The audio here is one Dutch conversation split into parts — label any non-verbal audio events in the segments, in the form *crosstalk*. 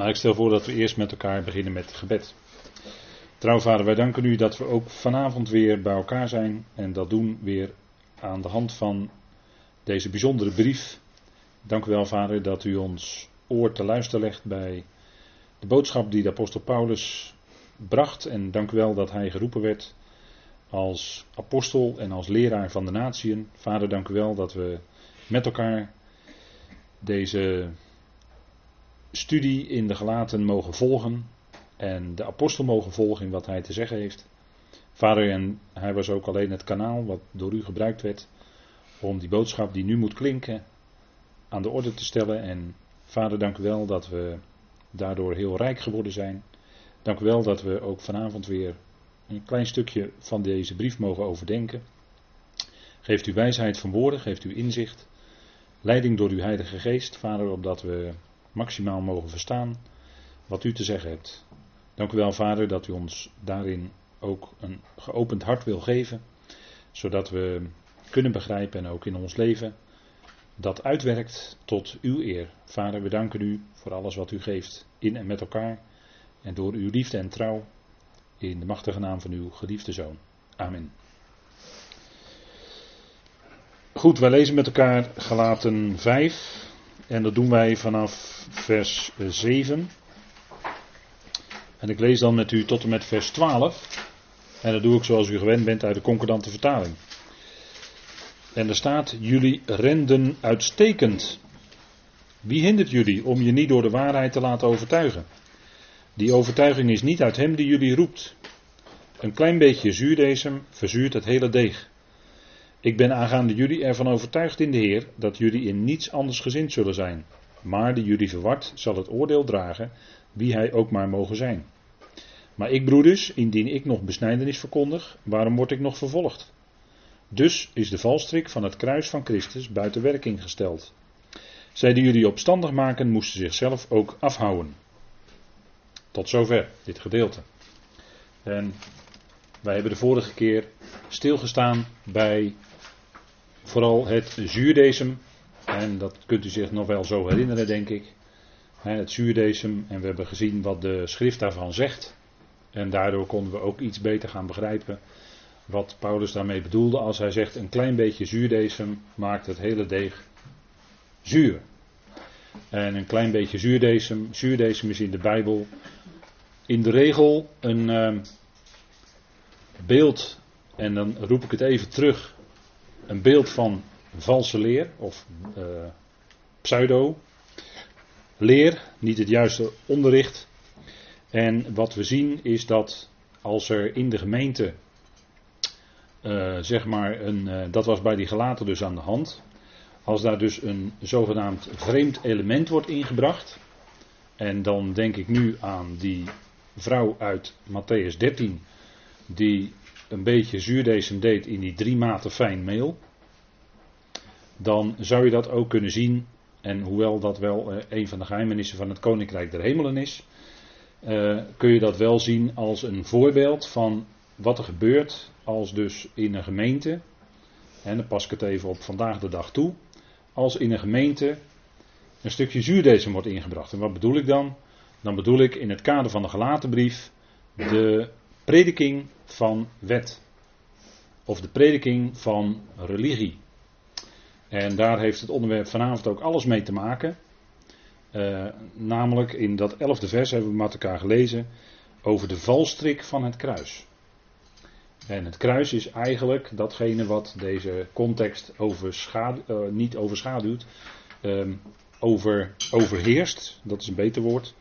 Maar ik stel voor dat we eerst met elkaar beginnen met gebed. Trouw vader, wij danken u dat we ook vanavond weer bij elkaar zijn. En dat doen weer aan de hand van deze bijzondere brief. Dank u wel, vader, dat u ons oor te luisteren legt bij de boodschap die de apostel Paulus bracht. En dank u wel dat hij geroepen werd als apostel en als leraar van de natieën. Vader, dank u wel dat we met elkaar deze studie in de gelaten mogen volgen en de apostel mogen volgen in wat hij te zeggen heeft. Vader, en hij was ook alleen het kanaal wat door u gebruikt werd om die boodschap die nu moet klinken aan de orde te stellen. En vader, dank u wel dat we daardoor heel rijk geworden zijn. Dank u wel dat we ook vanavond weer een klein stukje van deze brief mogen overdenken. Geeft u wijsheid van woorden, geeft u inzicht, leiding door uw Heilige Geest, Vader, opdat we maximaal mogen verstaan wat u te zeggen hebt. Dank u wel, Vader, dat u ons daarin ook een geopend hart wil geven, zodat we kunnen begrijpen en ook in ons leven dat uitwerkt tot uw eer. Vader, we danken u voor alles wat u geeft in en met elkaar en door uw liefde en trouw in de machtige naam van uw geliefde zoon. Amen. Goed, wij lezen met elkaar Galaten 5 en dat doen wij vanaf vers 7. En ik lees dan met u tot en met vers 12. En dat doe ik zoals u gewend bent uit de concordante vertaling. En er staat: Jullie renden uitstekend. Wie hindert jullie om je niet door de waarheid te laten overtuigen? Die overtuiging is niet uit hem die jullie roept. Een klein beetje zuurdesem verzuurt het hele deeg. Ik ben aangaande jullie ervan overtuigd in de Heer dat jullie in niets anders gezind zullen zijn. Maar die jullie verward zal het oordeel dragen, wie hij ook maar mogen zijn. Maar ik, broeders, indien ik nog besnijdenis verkondig, waarom word ik nog vervolgd? Dus is de valstrik van het kruis van Christus buiten werking gesteld. Zij die jullie opstandig maken, moesten zichzelf ook afhouden. Tot zover dit gedeelte. En wij hebben de vorige keer stilgestaan bij vooral het zuurdesem. En dat kunt u zich nog wel zo herinneren, denk ik. Het zuurdesem. En we hebben gezien wat de schrift daarvan zegt. En daardoor konden we ook iets beter gaan begrijpen wat Paulus daarmee bedoelde als hij zegt een klein beetje zuurdesem maakt het hele deeg zuur. En een klein beetje zuurdesem, zuurdesem is in de Bijbel in de regel een uh, beeld, en dan roep ik het even terug, een beeld van valse leer of uh, pseudo leer, niet het juiste onderricht. En wat we zien is dat als er in de gemeente, uh, zeg maar, een, uh, dat was bij die gelaten dus aan de hand, als daar dus een zogenaamd vreemd element wordt ingebracht, en dan denk ik nu aan die vrouw uit Matthäus 13, die een beetje zuurdesem deed in die drie maten fijn meel, dan zou je dat ook kunnen zien, en hoewel dat wel uh, een van de geheimenissen van het Koninkrijk der Hemelen is, uh, kun je dat wel zien als een voorbeeld van wat er gebeurt als dus in een gemeente, en dan pas ik het even op vandaag de dag toe, als in een gemeente een stukje zuurdesem wordt ingebracht. En wat bedoel ik dan? Dan bedoel ik in het kader van de gelaten brief de prediking van wet. Of de prediking van religie. En daar heeft het onderwerp vanavond ook alles mee te maken. Uh, namelijk in dat elfde vers hebben we met elkaar gelezen over de valstrik van het kruis. En het kruis is eigenlijk datgene wat deze context uh, niet overschaduwt, um, over, overheerst. Dat is een beter woord.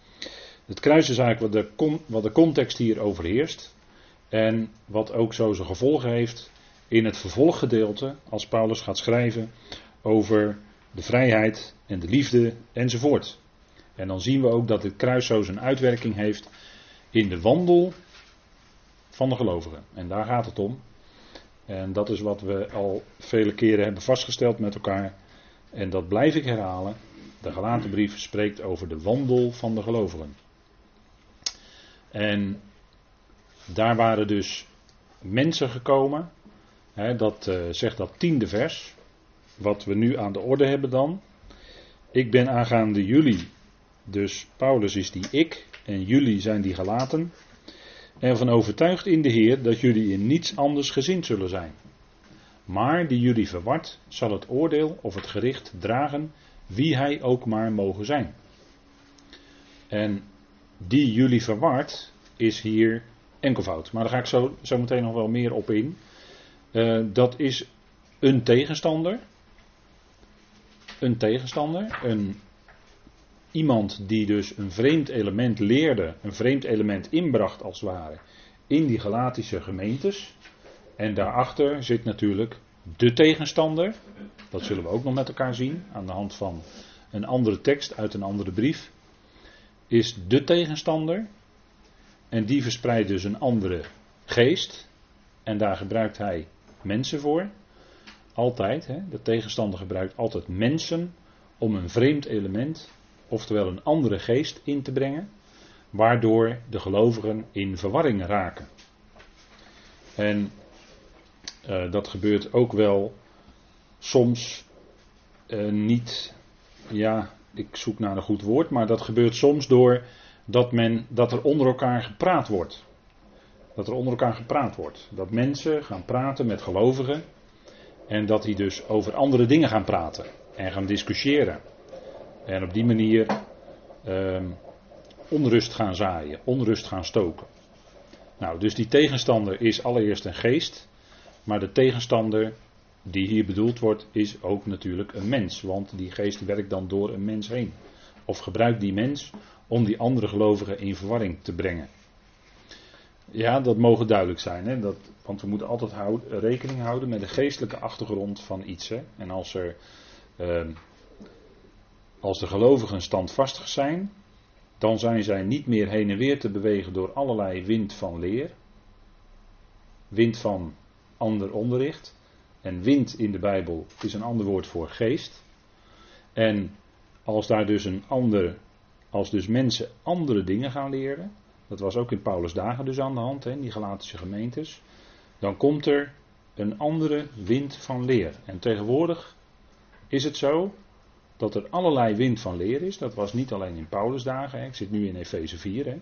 Het kruis is eigenlijk wat de, wat de context hier overheerst. En wat ook zo zijn gevolgen heeft in het vervolggedeelte, als Paulus gaat schrijven over de vrijheid en de liefde enzovoort. En dan zien we ook dat het kruis zo zijn uitwerking heeft in de wandel van de gelovigen. En daar gaat het om. En dat is wat we al vele keren hebben vastgesteld met elkaar. En dat blijf ik herhalen. De gelaten brief spreekt over de wandel van de gelovigen. En daar waren dus mensen gekomen. Hè, dat uh, zegt dat tiende vers. Wat we nu aan de orde hebben dan. Ik ben aangaande jullie Dus Paulus is die ik en jullie zijn die gelaten. En van overtuigd in de Heer dat jullie in niets anders gezind zullen zijn. Maar die jullie verwart, zal het oordeel of het gericht dragen, wie hij ook maar mogen zijn. En die jullie verwart, is hier enkelvoud. Maar daar ga ik zo, zo meteen nog wel meer op in. Uh, dat is een tegenstander. Een tegenstander. Een, iemand die dus een vreemd element leerde, een vreemd element inbracht als het ware, in die Galatische gemeentes. En daarachter zit natuurlijk de tegenstander. Dat zullen we ook nog met elkaar zien aan de hand van een andere tekst uit een andere brief. Is de tegenstander. En die verspreidt dus een andere geest. En daar gebruikt hij mensen voor. Altijd. Hè? De tegenstander gebruikt altijd mensen om een vreemd element, oftewel een andere geest in te brengen. Waardoor de gelovigen in verwarring raken. En uh, dat gebeurt ook wel soms uh, niet, ja, ik zoek naar een goed woord, maar dat gebeurt soms door dat, men, dat er onder elkaar gepraat wordt. Dat er onder elkaar gepraat wordt. Dat mensen gaan praten met gelovigen en dat die dus over andere dingen gaan praten en gaan discussiëren. En op die manier uh, onrust gaan zaaien, onrust gaan stoken. Nou, dus die tegenstander is allereerst een geest. Maar de tegenstander die hier bedoeld wordt, is ook natuurlijk een mens. Want die geest werkt dan door een mens heen. Of gebruikt die mens om die andere gelovigen in verwarring te brengen. Ja, dat mogen duidelijk zijn. Hè? Dat, want we moeten altijd rekening houden met de geestelijke achtergrond van iets. Hè? En als, er, uh, als de gelovigen standvastig zijn, dan zijn zij niet meer heen en weer te bewegen door allerlei wind van leer. Wind van ander onderricht. En wind in de Bijbel is een ander woord voor geest. En als daar dus een ander, als dus mensen andere dingen gaan leren, dat was ook in Paulus' dagen dus aan de hand, in die Galatische gemeentes, dan komt er een andere wind van leer. En tegenwoordig is het zo dat er allerlei wind van leer is. Dat was niet alleen in Paulus' dagen, ik zit nu in Efeze 4. Hè.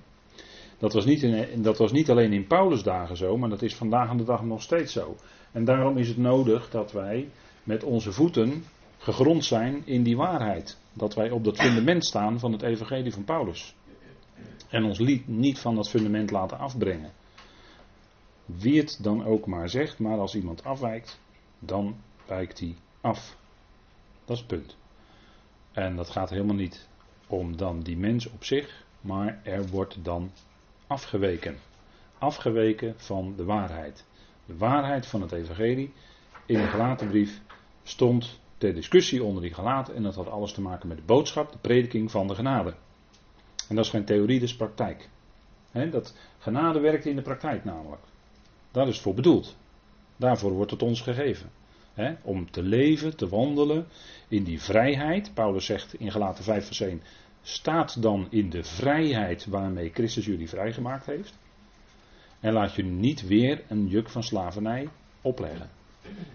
Dat was, niet in, dat was niet alleen in Paulus' dagen zo, maar dat is vandaag aan de dag nog steeds zo. En daarom is het nodig dat wij met onze voeten gegrond zijn in die waarheid. Dat wij op dat fundament staan van het evangelie van Paulus. En ons niet van dat fundament laten afbrengen. Wie het dan ook maar zegt, maar als iemand afwijkt, dan wijkt hij af. Dat is het punt. En dat gaat helemaal niet om dan die mens op zich, maar er wordt dan afgeweken. Afgeweken van de waarheid. De waarheid van het evangelie in de gelatenbrief stond ter discussie onder die gelaten en dat had alles te maken met de boodschap, de prediking van de genade. En dat is geen theorie, dat is praktijk. dat genade werkt in de praktijk namelijk. Daar is het voor bedoeld. Daarvoor wordt het ons gegeven. om te leven, te wandelen in die vrijheid. Paulus zegt in Galaten 5 vers 1, staat dan in de vrijheid waarmee Christus jullie vrijgemaakt heeft. En laat je niet weer een juk van slavernij opleggen.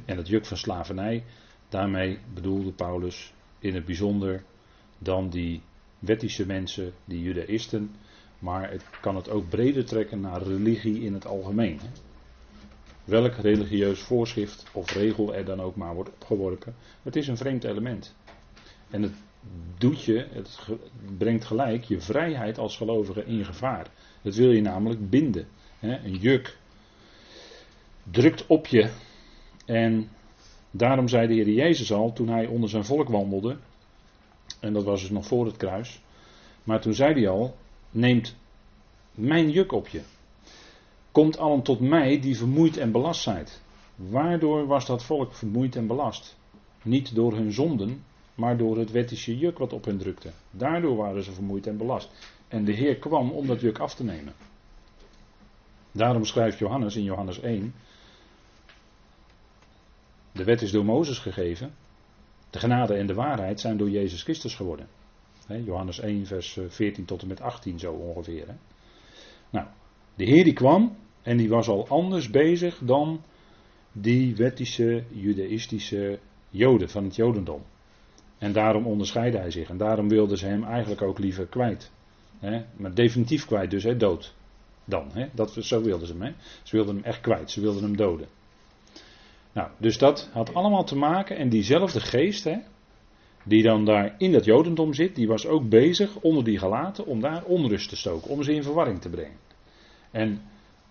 En het juk van slavernij, daarmee bedoelde Paulus in het bijzonder dan die wettische mensen, die judaïsten, maar het kan het ook breder trekken naar religie in het algemeen. Welk religieus voorschrift of regel er dan ook maar wordt opgeworpen, het is een vreemd element. En het doet je, het brengt gelijk je vrijheid als gelovige in gevaar. Dat wil je namelijk binden. Een juk drukt op je. En daarom zei de Heer Jezus al toen hij onder zijn volk wandelde. En dat was dus nog voor het kruis. Maar toen zei hij al: Neemt mijn juk op je. Komt allen tot mij die vermoeid en belast zijn. Waardoor was dat volk vermoeid en belast? Niet door hun zonden, maar door het wettische juk wat op hen drukte. Daardoor waren ze vermoeid en belast. En de Heer kwam om dat juk af te nemen. Daarom schrijft Johannes in Johannes 1. De wet is door Mozes gegeven. De genade en de waarheid zijn door Jezus Christus geworden. Johannes 1, vers 14 tot en met 18 zo ongeveer. Nou, de Heer die kwam en die was al anders bezig dan die wettische, judaïstische Joden van het Jodendom. En daarom onderscheidde hij zich. En daarom wilden ze hem eigenlijk ook liever kwijt. Maar definitief kwijt, dus hè, dood. Dan, hè? Dat, zo wilden ze hem. Ze wilden hem echt kwijt, ze wilden hem doden. Nou, dus dat had allemaal te maken. En diezelfde geest, hè, die dan daar in dat Jodendom zit, die was ook bezig onder die gelaten om daar onrust te stoken, om ze in verwarring te brengen. En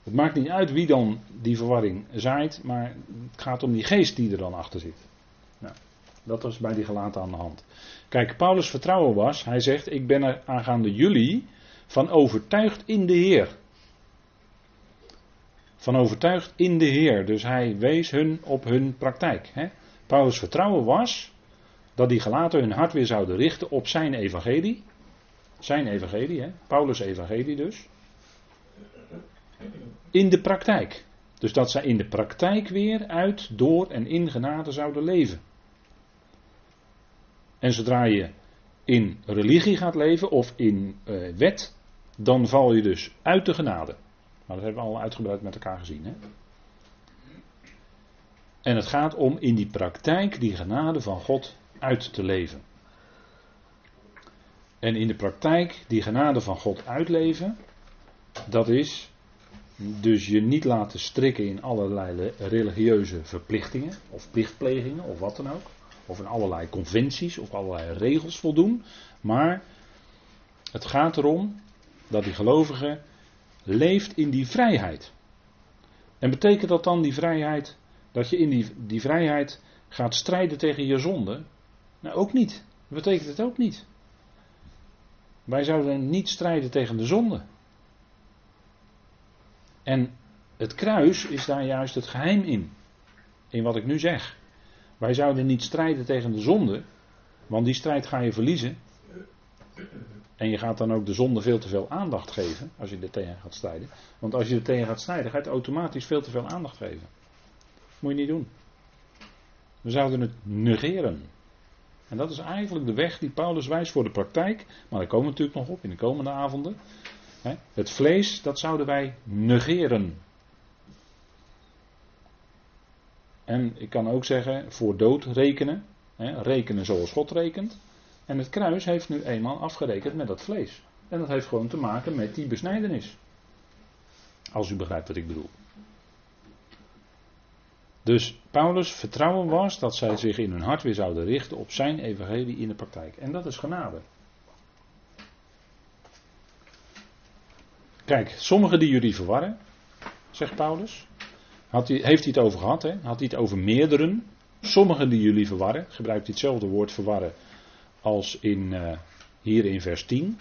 het maakt niet uit wie dan die verwarring zaait, maar het gaat om die geest die er dan achter zit. Nou, dat was bij die gelaten aan de hand. Kijk, Paulus' vertrouwen was, hij zegt, ik ben er aangaande jullie van overtuigd in de Heer. Van overtuigd in de Heer. Dus hij wees hun op hun praktijk. Hè? Paulus' vertrouwen was dat die gelaten hun hart weer zouden richten op zijn evangelie. Zijn evangelie, hè? Paulus' evangelie dus. In de praktijk. Dus dat zij in de praktijk weer uit, door en in genade zouden leven. En zodra je in religie gaat leven of in uh, wet, dan val je dus uit de genade. Maar dat hebben we al uitgebreid met elkaar gezien. Hè? En het gaat om in die praktijk die genade van God uit te leven. En in de praktijk die genade van God uitleven, dat is dus je niet laten strikken in allerlei religieuze verplichtingen of plichtplegingen of wat dan ook. Of in allerlei conventies of allerlei regels voldoen. Maar het gaat erom dat die gelovige leeft in die vrijheid. En betekent dat dan die vrijheid, dat je in die, die vrijheid gaat strijden tegen je zonde? Nou, ook niet. Dat betekent het ook niet. Wij zouden niet strijden tegen de zonde. En het kruis is daar juist het geheim in. In wat ik nu zeg. Wij zouden niet strijden tegen de zonde, want die strijd ga je verliezen. En je gaat dan ook de zonde veel te veel aandacht geven als je er tegen gaat strijden. Want als je er tegen gaat strijden, ga je het automatisch veel te veel aandacht geven. moet je niet doen. We zouden het negeren. En dat is eigenlijk de weg die Paulus wijst voor de praktijk. Maar daar komen we natuurlijk nog op in de komende avonden. Het vlees, dat zouden wij negeren. En ik kan ook zeggen, voor dood rekenen. Rekenen zoals God rekent. En het kruis heeft nu eenmaal afgerekend met dat vlees. En dat heeft gewoon te maken met die besnijdenis. Als u begrijpt wat ik bedoel. Dus Paulus' vertrouwen was dat zij zich in hun hart weer zouden richten op zijn evangelie in de praktijk. En dat is genade. Kijk, sommigen die jullie verwarren, zegt Paulus. Had hij, heeft hij het over gehad, hè? had hij het over meerderen. Sommigen die jullie verwarren, gebruikt hij hetzelfde woord verwarren als in, uh, hier in vers 10.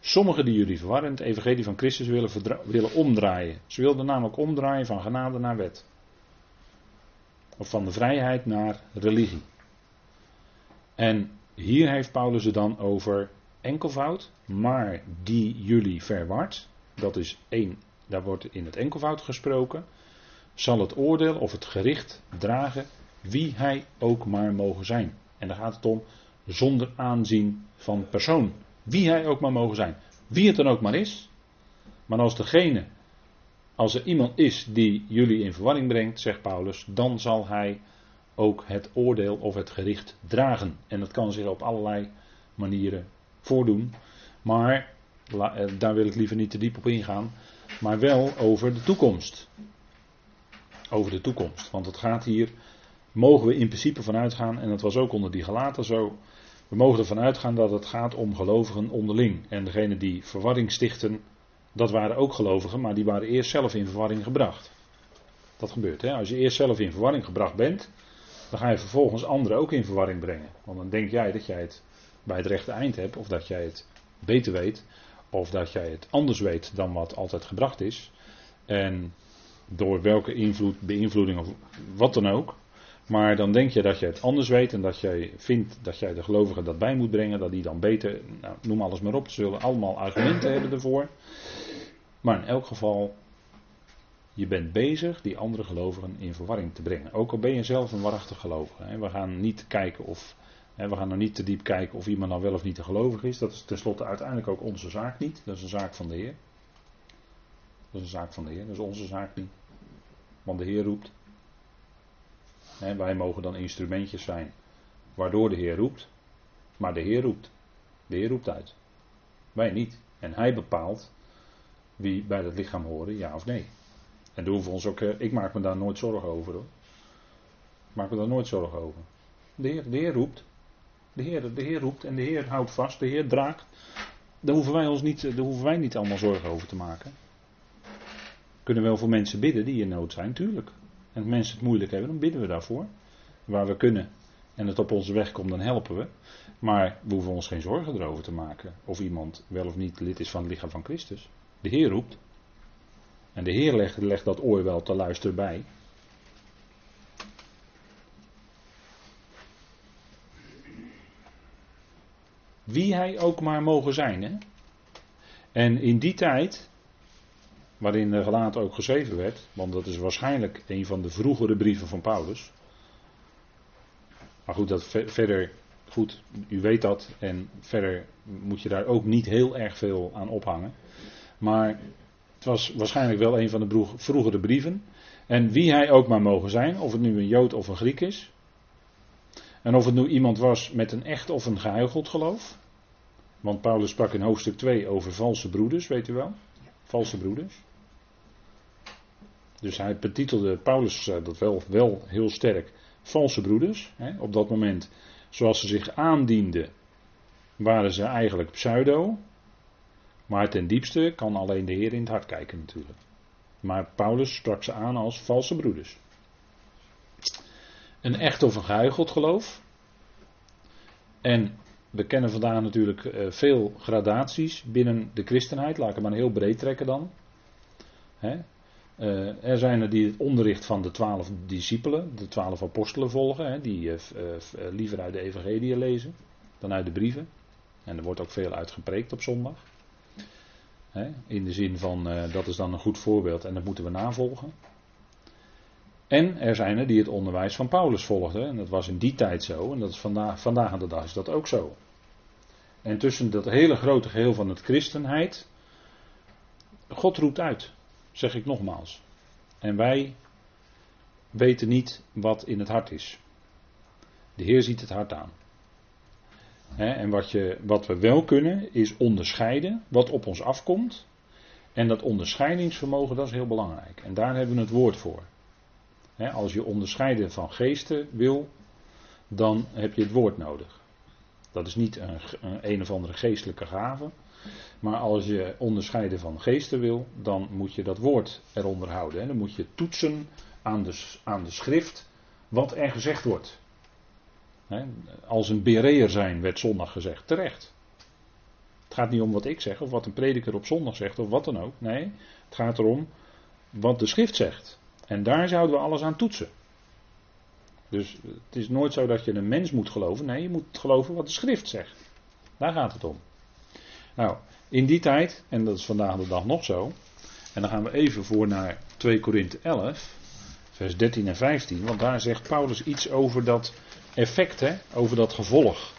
Sommigen die jullie verwarren, het evangelie van Christus willen, willen omdraaien. Ze wilden namelijk omdraaien van genade naar wet. Of van de vrijheid naar religie. En hier heeft Paulus het dan over enkelvoud, maar die jullie verward. Dat is één, daar wordt in het enkelvoud gesproken. Zal het oordeel of het gericht dragen wie hij ook maar mogen zijn. En daar gaat het om zonder aanzien van persoon. Wie hij ook maar mogen zijn. Wie het dan ook maar is. Maar als degene, als er iemand is die jullie in verwarring brengt, zegt Paulus, dan zal hij ook het oordeel of het gericht dragen. En dat kan zich op allerlei manieren voordoen. Maar eh, daar wil ik liever niet te diep op ingaan. Maar wel over de toekomst. Over de toekomst. Want het gaat hier, mogen we in principe vanuit gaan, en dat was ook onder die gelaten zo, we mogen ervan uitgaan dat het gaat om gelovigen onderling. En degene die verwarring stichten, dat waren ook gelovigen, maar die waren eerst zelf in verwarring gebracht. Dat gebeurt, hè? Als je eerst zelf in verwarring gebracht bent, dan ga je vervolgens anderen ook in verwarring brengen. Want dan denk jij dat jij het bij het rechte eind hebt, of dat jij het beter weet, of dat jij het anders weet dan wat altijd gebracht is. En door welke invloed, beïnvloeding of wat dan ook, maar dan denk je dat je het anders weet en dat jij vindt dat jij de gelovigen dat bij moet brengen, dat die dan beter, nou, noem alles maar op, ze zullen allemaal argumenten hebben ervoor. Maar in elk geval, je bent bezig die andere gelovigen in verwarring te brengen. Ook al ben je zelf een waarachtig gelovige. Hè. We gaan niet kijken of, hè, we gaan nog niet te diep kijken of iemand nou wel of niet een gelovig is. Dat is tenslotte uiteindelijk ook onze zaak niet. Dat is een zaak van de Heer. Dat is een zaak van de Heer, dat is onze zaak niet. Want de Heer roept wij mogen dan instrumentjes zijn waardoor de Heer roept. Maar de Heer roept. De Heer roept uit. Wij niet. En Hij bepaalt wie bij dat lichaam horen, ja of nee. En hoeven we ons ook, eh, ik maak me daar nooit zorgen over hoor. Ik maak me daar nooit zorgen over. De Heer, de Heer roept. De Heer, de Heer roept en de Heer houdt vast, de Heer draagt. Daar hoeven wij ons niet, daar hoeven wij niet allemaal zorgen over te maken. Kunnen wel voor mensen bidden die in nood zijn, tuurlijk. En mensen het moeilijk hebben, dan bidden we daarvoor. Waar we kunnen en het op onze weg komt, dan helpen we. Maar we hoeven ons geen zorgen erover te maken of iemand wel of niet lid is van het lichaam van Christus. De Heer roept. En de Heer legt, legt dat oor wel te luisteren bij. Wie hij ook maar mogen zijn. Hè? En in die tijd, waarin de gelaten ook geschreven werd, want dat is waarschijnlijk een van de vroegere brieven van Paulus. Maar goed, dat verder, goed, u weet dat en verder moet je daar ook niet heel erg veel aan ophangen. Maar het was waarschijnlijk wel een van de vroegere brieven. En wie hij ook maar mogen zijn, of het nu een Jood of een Griek is. En of het nu iemand was met een echt of een gehuicheld geloof. Want Paulus sprak in hoofdstuk 2 over valse broeders, weet u wel? Valse broeders. Dus hij betitelde, Paulus dat wel, wel heel sterk, valse broeders. Hè, op dat moment, zoals ze zich aandienden, waren ze eigenlijk pseudo. Maar ten diepste kan alleen de Heer in het hart kijken natuurlijk. Maar Paulus sprak ze aan als valse broeders. Een echt of een geloof. En we kennen vandaag natuurlijk eh, veel gradaties binnen de christenheid. Laat ik het maar heel breed trekken dan. Uh, er zijn er die het onderricht van de twaalf discipelen, de twaalf apostelen volgen. die uh, liever uit de evangelie lezen dan uit de brieven. En er wordt ook veel uitgepreekt op zondag. in de zin van dat is dan een goed voorbeeld en dat moeten we navolgen. En er zijn er die het onderwijs van Paulus volgden. En dat was in die tijd zo. En dat is vandaag, vandaag aan de dag is dat ook zo. En tussen dat hele grote geheel van het christenheid. God roept uit. Zeg ik nogmaals. En wij weten niet wat in het hart is. De Heer ziet het hart aan. en wat, je, wat we wel kunnen is onderscheiden wat op ons afkomt. En dat onderscheidingsvermogen dat is heel belangrijk. En daar hebben we het woord voor als je onderscheiden van geesten wil, dan heb je het woord nodig. Dat is niet een, een, of andere geestelijke gave. Maar als je onderscheiden van geesten wil, dan moet je dat woord eronder houden. Dan moet je toetsen aan de, aan de schrift wat er gezegd wordt. als een bereer zijn, werd zondag gezegd. Terecht. Het gaat niet om wat ik zeg of wat een prediker op zondag zegt of wat dan ook. Nee, het gaat erom wat de schrift zegt. En daar zouden we alles aan toetsen. Dus het is nooit zo dat je een mens moet geloven. Nee, je moet geloven wat de schrift zegt. Daar gaat het om. Nou, in die tijd, en dat is vandaag de dag nog zo. En dan gaan we even voor naar 2 Korinthe 11, vers 13 en 15. Want daar zegt Paulus iets over dat effect, hè, over dat gevolg.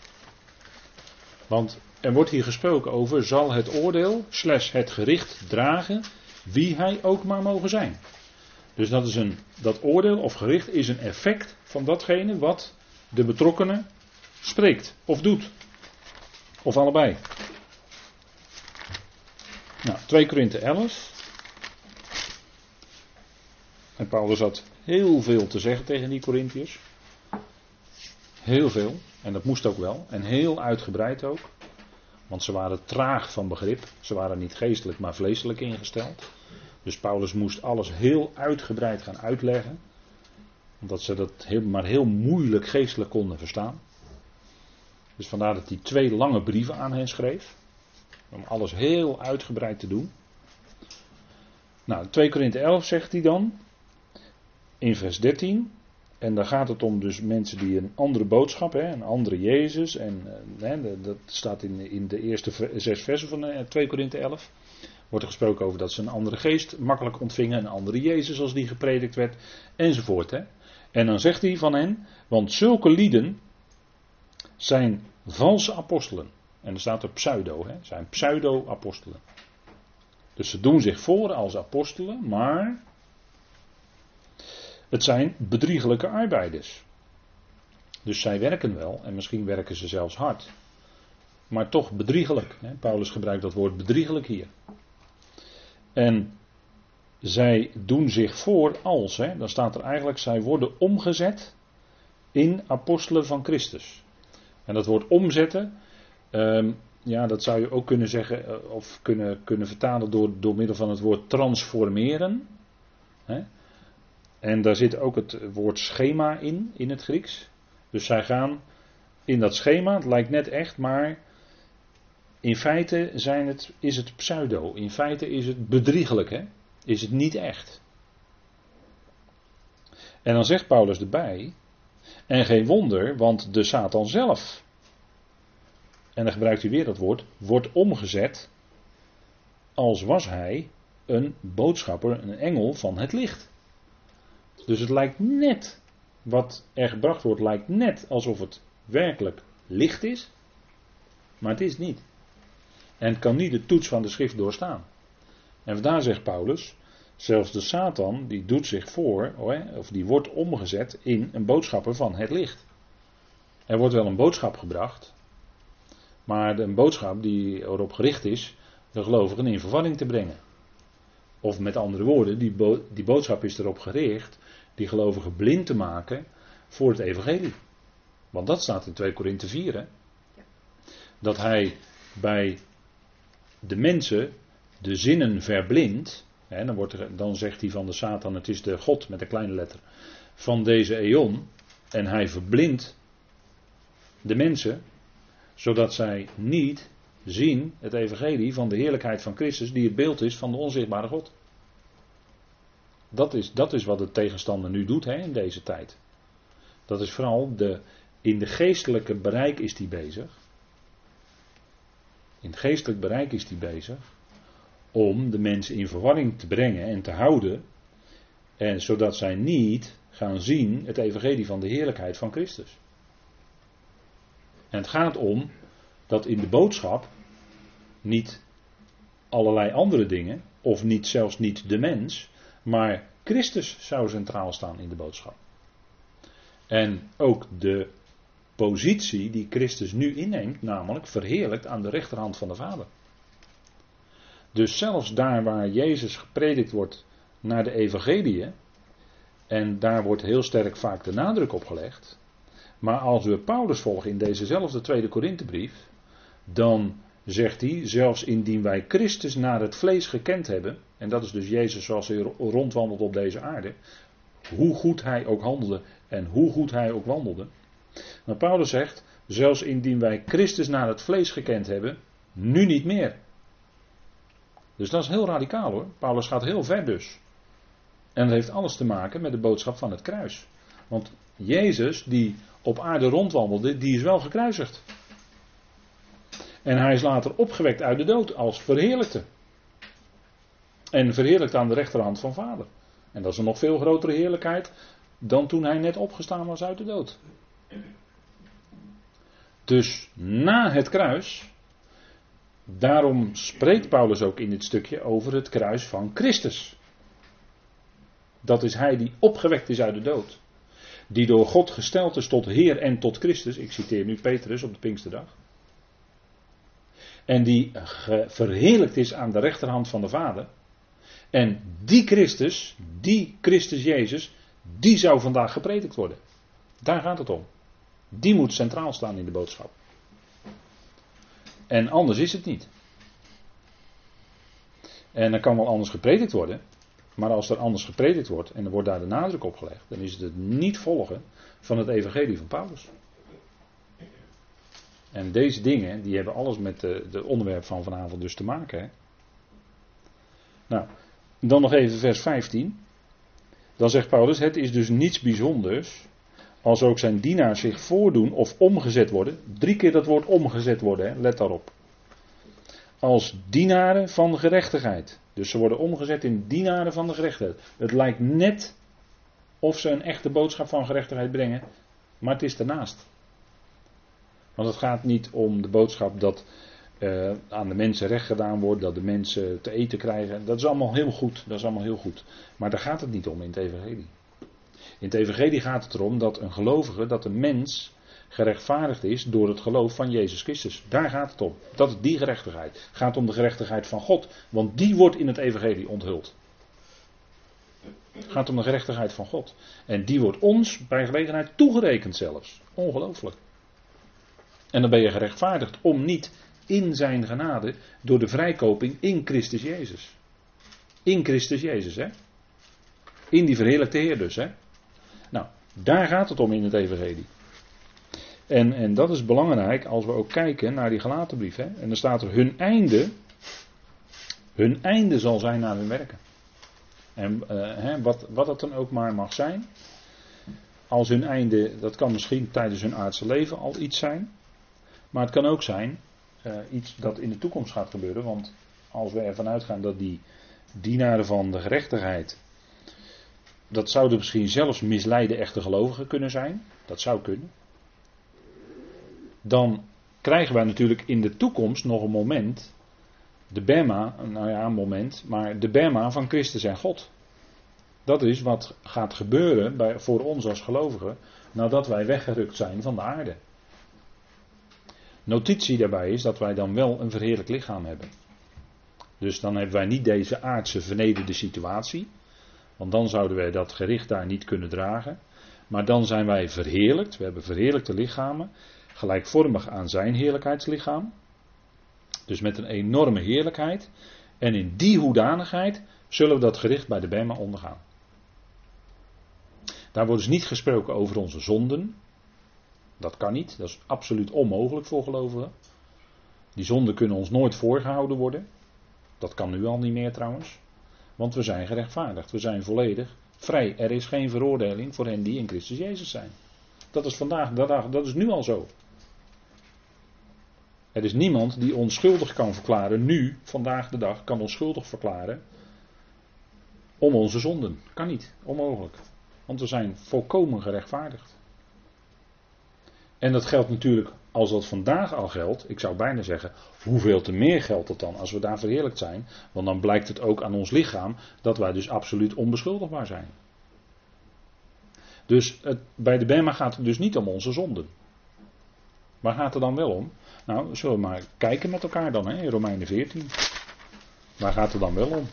Want er wordt hier gesproken over, zal het oordeel, slash het gericht dragen, wie hij ook maar mogen zijn. Dus dat, is een, dat oordeel of gericht is een effect van datgene wat de betrokkenen spreekt of doet. Of allebei. Nou, 2 Korinthe 11. En Paulus had heel veel te zeggen tegen die Corinthiërs. Heel veel. En dat moest ook wel. En heel uitgebreid ook. Want ze waren traag van begrip. Ze waren niet geestelijk, maar vleeselijk ingesteld. Dus Paulus moest alles heel uitgebreid gaan uitleggen. Omdat ze dat maar heel moeilijk geestelijk konden verstaan. Dus vandaar dat hij twee lange brieven aan hen schreef. Om alles heel uitgebreid te doen. Nou, 2 Korinthe 11 zegt hij dan. In vers 13. En dan gaat het om dus mensen die een andere boodschap, hè, een andere Jezus. En eh, hè, dat staat in, in de eerste zes versen van 2 eh, Korinthe 11 wordt er gesproken over dat ze een andere geest makkelijk ontvingen, een andere Jezus als die gepredikt werd, enzovoort. Hè. En dan zegt hij van hen, want zulke lieden zijn valse apostelen. En er staat er pseudo, hè, zijn pseudo-apostelen. Dus ze doen zich voor als apostelen, maar het zijn bedriegelijke arbeiders. Dus zij werken wel en misschien werken ze zelfs hard. Maar toch bedriegelijk. Paulus gebruikt dat woord bedriegelijk hier. En zij doen zich voor als, hè, dan staat er eigenlijk, zij worden omgezet in apostelen van Christus. En dat woord omzetten, um, ja, dat zou je ook kunnen zeggen, eh, of kunnen, kunnen vertalen door, door middel van het woord transformeren. Hè. En daar zit ook het woord schema in, in het Grieks. Dus zij gaan in dat schema, het lijkt net echt, maar in feite zijn het, is het pseudo. In feite is het bedriegelijk, hè? is het niet echt. En dan zegt Paulus erbij, en geen wonder, want de Satan zelf, en dan gebruikt hij weer dat woord, wordt omgezet als was hij een boodschapper, een engel van het licht. Dus het lijkt net, wat er gebracht wordt, lijkt net alsof het werkelijk licht is, maar het is niet. En kan niet de toets van de schrift doorstaan. En vandaar zegt Paulus, zelfs de Satan die doet zich voor, of die wordt omgezet in een boodschapper van het licht. Er wordt wel een boodschap gebracht, maar een boodschap die erop gericht is de gelovigen in verwarring te brengen. Of met andere woorden, die, die boodschap is erop gericht die gelovigen blind te maken voor het evangelie. Want dat staat in 2 Korinthe 4. Hè? Dat hij bij de mensen de zinnen verblindt. Dan, wordt er, dan zegt hij van de Satan: het is de God met een kleine letter van deze eon. En hij verblindt de mensen, zodat zij niet zien het evangelie van de heerlijkheid van Christus, die het beeld is van de onzichtbare God. Dat is, dat is wat de tegenstander nu doet hè, in deze tijd. Dat is vooral de, in de geestelijke bereik is hij bezig. In het geestelijk bereik is hij bezig om de mensen in verwarring te brengen en te houden, en zodat zij niet gaan zien het evangelie van de heerlijkheid van Christus. En het gaat om dat in de boodschap niet allerlei andere dingen, of niet zelfs niet de mens, maar Christus zou centraal staan in de boodschap. En ook de positie die Christus nu inneemt, namelijk verheerlijkt aan de rechterhand van de Vader. Dus zelfs daar waar Jezus gepredikt wordt naar de evangeliën, en daar wordt heel sterk vaak de nadruk op gelegd, maar als we Paulus volgen in dezezelfde tweede Korinthebrief, dan zegt hij, zelfs indien wij Christus naar het vlees gekend hebben, en dat is dus Jezus zoals hij rondwandelt op deze aarde, hoe goed hij ook handelde en hoe goed hij ook wandelde. Maar Paulus zegt, zelfs indien wij Christus naar het vlees gekend hebben, nu niet meer. Dus dat is heel radicaal hoor. Paulus gaat heel ver dus. En dat heeft alles te maken met de boodschap van het kruis. Want Jezus, die op aarde rondwandelde, die is wel gekruisigd. En hij is later opgewekt uit de dood als verheerlijkte. En verheerlijkt aan de rechterhand van Vader. En dat is een nog veel grotere heerlijkheid dan toen hij net opgestaan was uit de dood. Dus na het kruis, daarom spreekt Paulus ook in dit stukje over het kruis van Christus. Dat is hij die opgewekt is uit de dood. Die door God gesteld is tot Heer en tot Christus. Ik citeer nu Petrus op de Pinksterdag. En die verheerlijkt is aan de rechterhand van de Vader. En die Christus, die Christus Jezus, die zou vandaag gepredikt worden. Daar gaat het om. Die moet centraal staan in de boodschap. En anders is het niet. En dan kan wel anders gepredikt worden. Maar als er anders gepredikt wordt en er wordt daar de nadruk op gelegd, dan is het het niet volgen van het evangelie van Paulus. En deze dingen, die hebben alles met het onderwerp van vanavond dus te maken. Hè? Nou, dan nog even vers 15. Dan zegt Paulus, het is dus niets bijzonders als ook zijn dienaars zich voordoen of omgezet worden. Drie keer dat woord omgezet worden, hè? let daarop. Als dienaren van gerechtigheid. Dus ze worden omgezet in dienaren van de gerechtigheid. Het lijkt net of ze een echte boodschap van gerechtigheid brengen, maar het is daarnaast. Want het gaat niet om de boodschap dat uh, aan de mensen recht gedaan wordt, dat de mensen te eten krijgen. Dat is allemaal heel goed. Dat is allemaal heel goed. Maar daar gaat het niet om in het Evangelie. In het Evangelie gaat het erom dat een gelovige, dat een mens gerechtvaardigd is door het geloof van Jezus Christus. Daar gaat het om. Dat is die gerechtigheid. Het gaat om de gerechtigheid van God. Want die wordt in het evangelie onthuld. Het gaat om de gerechtigheid van God. En die wordt ons bij gelegenheid toegerekend zelfs. Ongelooflijk. En dan ben je gerechtvaardigd om niet in zijn genade door de vrijkoping in Christus Jezus. In Christus Jezus, hè? In die verheerlijkte Heer dus, hè? Daar gaat het om in het Evangelie. En, en dat is belangrijk als we ook kijken naar die gelaten brief. Hè? En dan staat er hun einde. Hun einde zal zijn naar hun werken. En uh, hè, wat, wat het dan ook maar mag zijn. Als hun einde, dat kan misschien tijdens hun aardse leven al iets zijn. Maar het kan ook zijn uh, iets dat in de toekomst gaat gebeuren. Want als we ervan uitgaan dat die dienaren van de gerechtigheid. Dat zouden misschien zelfs misleide echte gelovigen kunnen zijn. Dat zou kunnen. Dan krijgen wij natuurlijk in de toekomst nog een moment. De Bema, nou ja, een moment. Maar de Bema van Christus en God. Dat is wat gaat gebeuren bij, voor ons als gelovigen. Nadat wij weggerukt zijn van de aarde. Notitie daarbij is dat wij dan wel een verheerlijk lichaam hebben. Dus dan hebben wij niet deze aardse vernederde situatie. Want dan zouden wij dat gericht daar niet kunnen dragen. Maar dan zijn wij verheerlijkt. We hebben verheerlijkte lichamen. Gelijkvormig aan zijn heerlijkheidslichaam. Dus met een enorme heerlijkheid. En in die hoedanigheid zullen we dat gericht bij de Bema ondergaan. Daar wordt dus niet gesproken over onze zonden. Dat kan niet. Dat is absoluut onmogelijk voor gelovigen. Die zonden kunnen ons nooit voorgehouden worden. Dat kan nu al niet meer trouwens. Want we zijn gerechtvaardigd. We zijn volledig vrij. Er is geen veroordeling voor hen die in Christus Jezus zijn. Dat is vandaag de dag, dat is nu al zo. Er is niemand die ons schuldig kan verklaren, nu, vandaag de dag, kan ons schuldig verklaren om onze zonden. Kan niet, onmogelijk. Want we zijn volkomen gerechtvaardigd. En dat geldt natuurlijk, als dat vandaag al geldt, ik zou bijna zeggen, hoeveel te meer geldt het dan als we daar verheerlijkt zijn? Want dan blijkt het ook aan ons lichaam dat wij dus absoluut onbeschuldigbaar zijn. Dus het, bij de Bema gaat het dus niet om onze zonden. Waar gaat het dan wel om? Nou, zullen we maar kijken met elkaar dan, hè, in Romeinen 14. Waar gaat het dan wel om?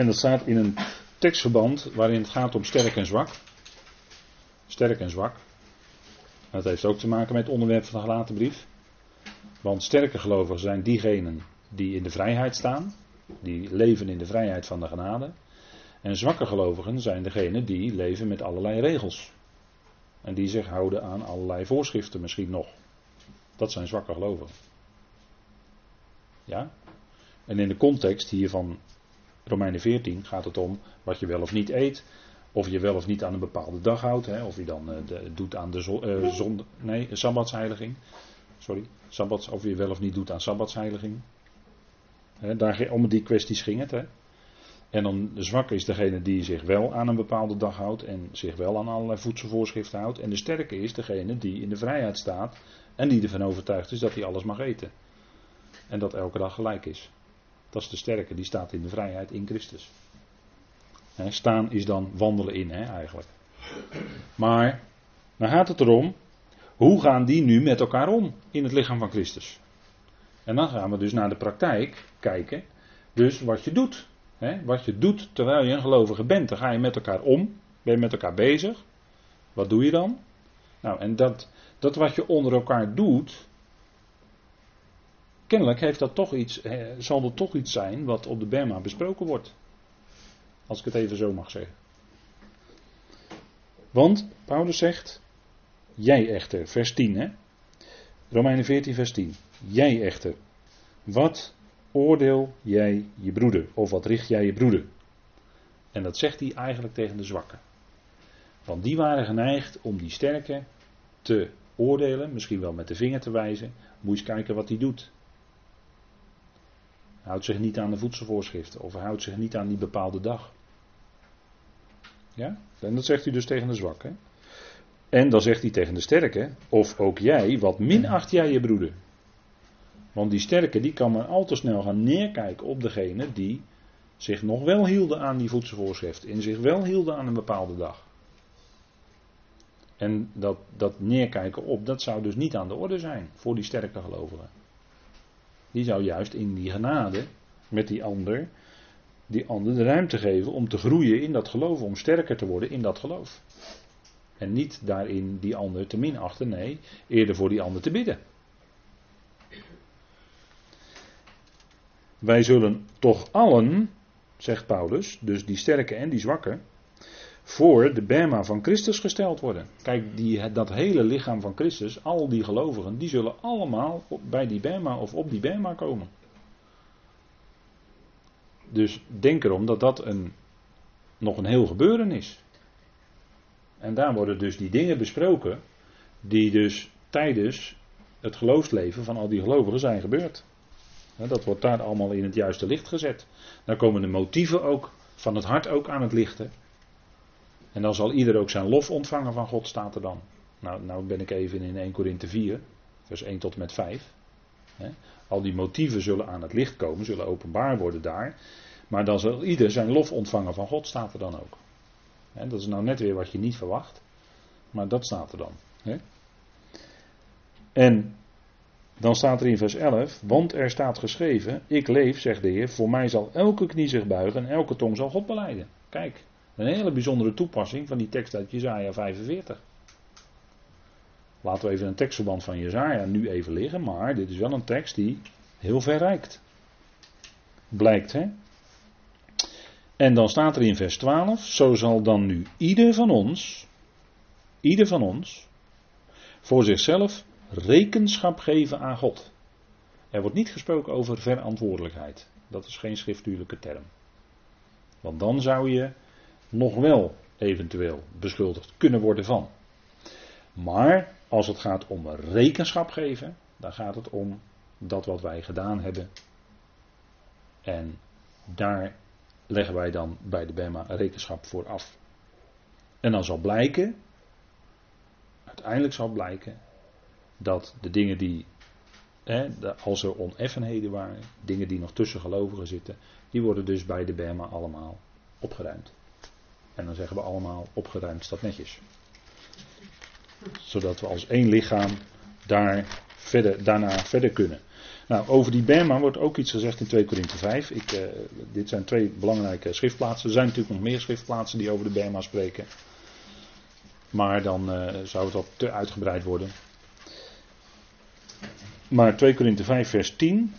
En dat staat in een tekstverband waarin het gaat om sterk en zwak. Sterk en zwak. Dat heeft ook te maken met het onderwerp van de gelaten brief. Want sterke gelovigen zijn diegenen die in de vrijheid staan. Die leven in de vrijheid van de genade. En zwakke gelovigen zijn degenen die leven met allerlei regels. En die zich houden aan allerlei voorschriften misschien nog. Dat zijn zwakke gelovigen. Ja? En in de context hiervan Romeinen 14 gaat het om wat je wel of niet eet. Of je wel of niet aan een bepaalde dag houdt. Hè, of je dan uh, de, doet aan de zo, uh, zonde, nee, sabbatsheiliging. Sorry, sabbats, of je wel of niet doet aan sabbatsheiliging. Hè, daar, om die kwesties ging het. Hè. En dan de zwakke is degene die zich wel aan een bepaalde dag houdt. En zich wel aan allerlei voedselvoorschriften houdt. En de sterke is degene die in de vrijheid staat. En die ervan overtuigd is dat hij alles mag eten. En dat elke dag gelijk is. Dat is de sterke, die staat in de vrijheid in Christus. staan is dan wandelen in, eigenlijk. Maar, dan gaat het erom, hoe gaan die nu met elkaar om in het lichaam van Christus? En dan gaan we dus naar de praktijk kijken. Dus wat je doet. wat je doet terwijl je een gelovige bent. Dan ga je met elkaar om. Ben je met elkaar bezig. Wat doe je dan? Nou, en dat, dat wat je onder elkaar doet, kennelijk heeft dat toch iets, zal er toch iets zijn wat op de Berma besproken wordt. Als ik het even zo mag zeggen. Want Paulus zegt, jij echter, vers 10 hè. Romeinen 14 vers 10. Jij echter, wat oordeel jij je broeder? Of wat richt jij je broeder? En dat zegt hij eigenlijk tegen de zwakken. Want die waren geneigd om die sterke te oordelen, misschien wel met de vinger te wijzen. Moet je eens kijken wat hij doet houdt zich niet aan de voedselvoorschriften of hij houdt zich niet aan die bepaalde dag. Ja? En dat zegt u dus tegen de zwak. Hè? En dan zegt hij tegen de sterke, of ook jij, wat minacht jij je broeder? Want die sterke die kan maar al te snel gaan neerkijken op degene die zich nog wel hielden aan die voedselvoorschrift. En zich wel hielden aan een bepaalde dag. En dat, dat neerkijken op, dat zou dus niet aan de orde zijn voor die sterke gelovigen. Die zou juist in die genade met die ander, die ander de ruimte geven om te groeien in dat geloof, om sterker te worden in dat geloof. En niet daarin die ander te minachten, nee, eerder voor die ander te bidden. Wij zullen toch allen, zegt Paulus, dus die sterke en die zwakke, voor de Bema van Christus gesteld worden. Kijk, die, dat hele lichaam van Christus, al die gelovigen, die zullen allemaal bij die Bema of op die Bema komen. Dus denk erom dat dat een, nog een heel gebeuren is. En daar worden dus die dingen besproken die dus tijdens het geloofsleven van al die gelovigen zijn gebeurd. Dat wordt daar allemaal in het juiste licht gezet. Daar komen de motieven ook van het hart ook aan het lichten. En dan zal ieder ook zijn lof ontvangen van God, staat er dan. Nou, nou ben ik even in 1 Korinthe 4, vers 1 tot en met 5. Al die motieven zullen aan het licht komen, zullen openbaar worden daar. Maar dan zal ieder zijn lof ontvangen van God, staat er dan ook. dat is nou net weer wat je niet verwacht. Maar dat staat er dan. En dan staat er in vers 11, want er staat geschreven, ik leef, zegt de Heer, voor mij zal elke knie zich buigen en elke tong zal God beleiden. Kijk, een hele bijzondere toepassing van die tekst uit Jezaja 45. Laten we even een tekstverband van Jezaja nu even liggen, maar dit is wel een tekst die heel ver reikt. Blijkt, hè? En dan staat er in vers 12, zo zal dan nu ieder van ons, ieder van ons, voor zichzelf rekenschap geven aan God. Er wordt niet gesproken over verantwoordelijkheid. Dat is geen schriftuurlijke term. Want dan zou je nog wel eventueel beschuldigd kunnen worden van. Maar als het gaat om rekenschap geven, dan gaat het om dat wat wij gedaan hebben. En daar leggen wij dan bij de BEMA rekenschap voor af. En dan zal blijken, uiteindelijk zal blijken, dat de dingen die, hè, als er oneffenheden waren, dingen die nog tussen gelovigen zitten, die worden dus bij de BEMA allemaal opgeruimd. En dan zeggen we allemaal opgeruimd staat netjes. Zodat we als één lichaam daar verder, daarna verder kunnen. Nou, over die Bema wordt ook iets gezegd in 2 Korinthe 5. Ik, uh, dit zijn twee belangrijke schriftplaatsen. Er zijn natuurlijk nog meer schriftplaatsen die over de Bema spreken. Maar dan uh, zou het wat te uitgebreid worden. Maar 2 Korinthe 5 vers 10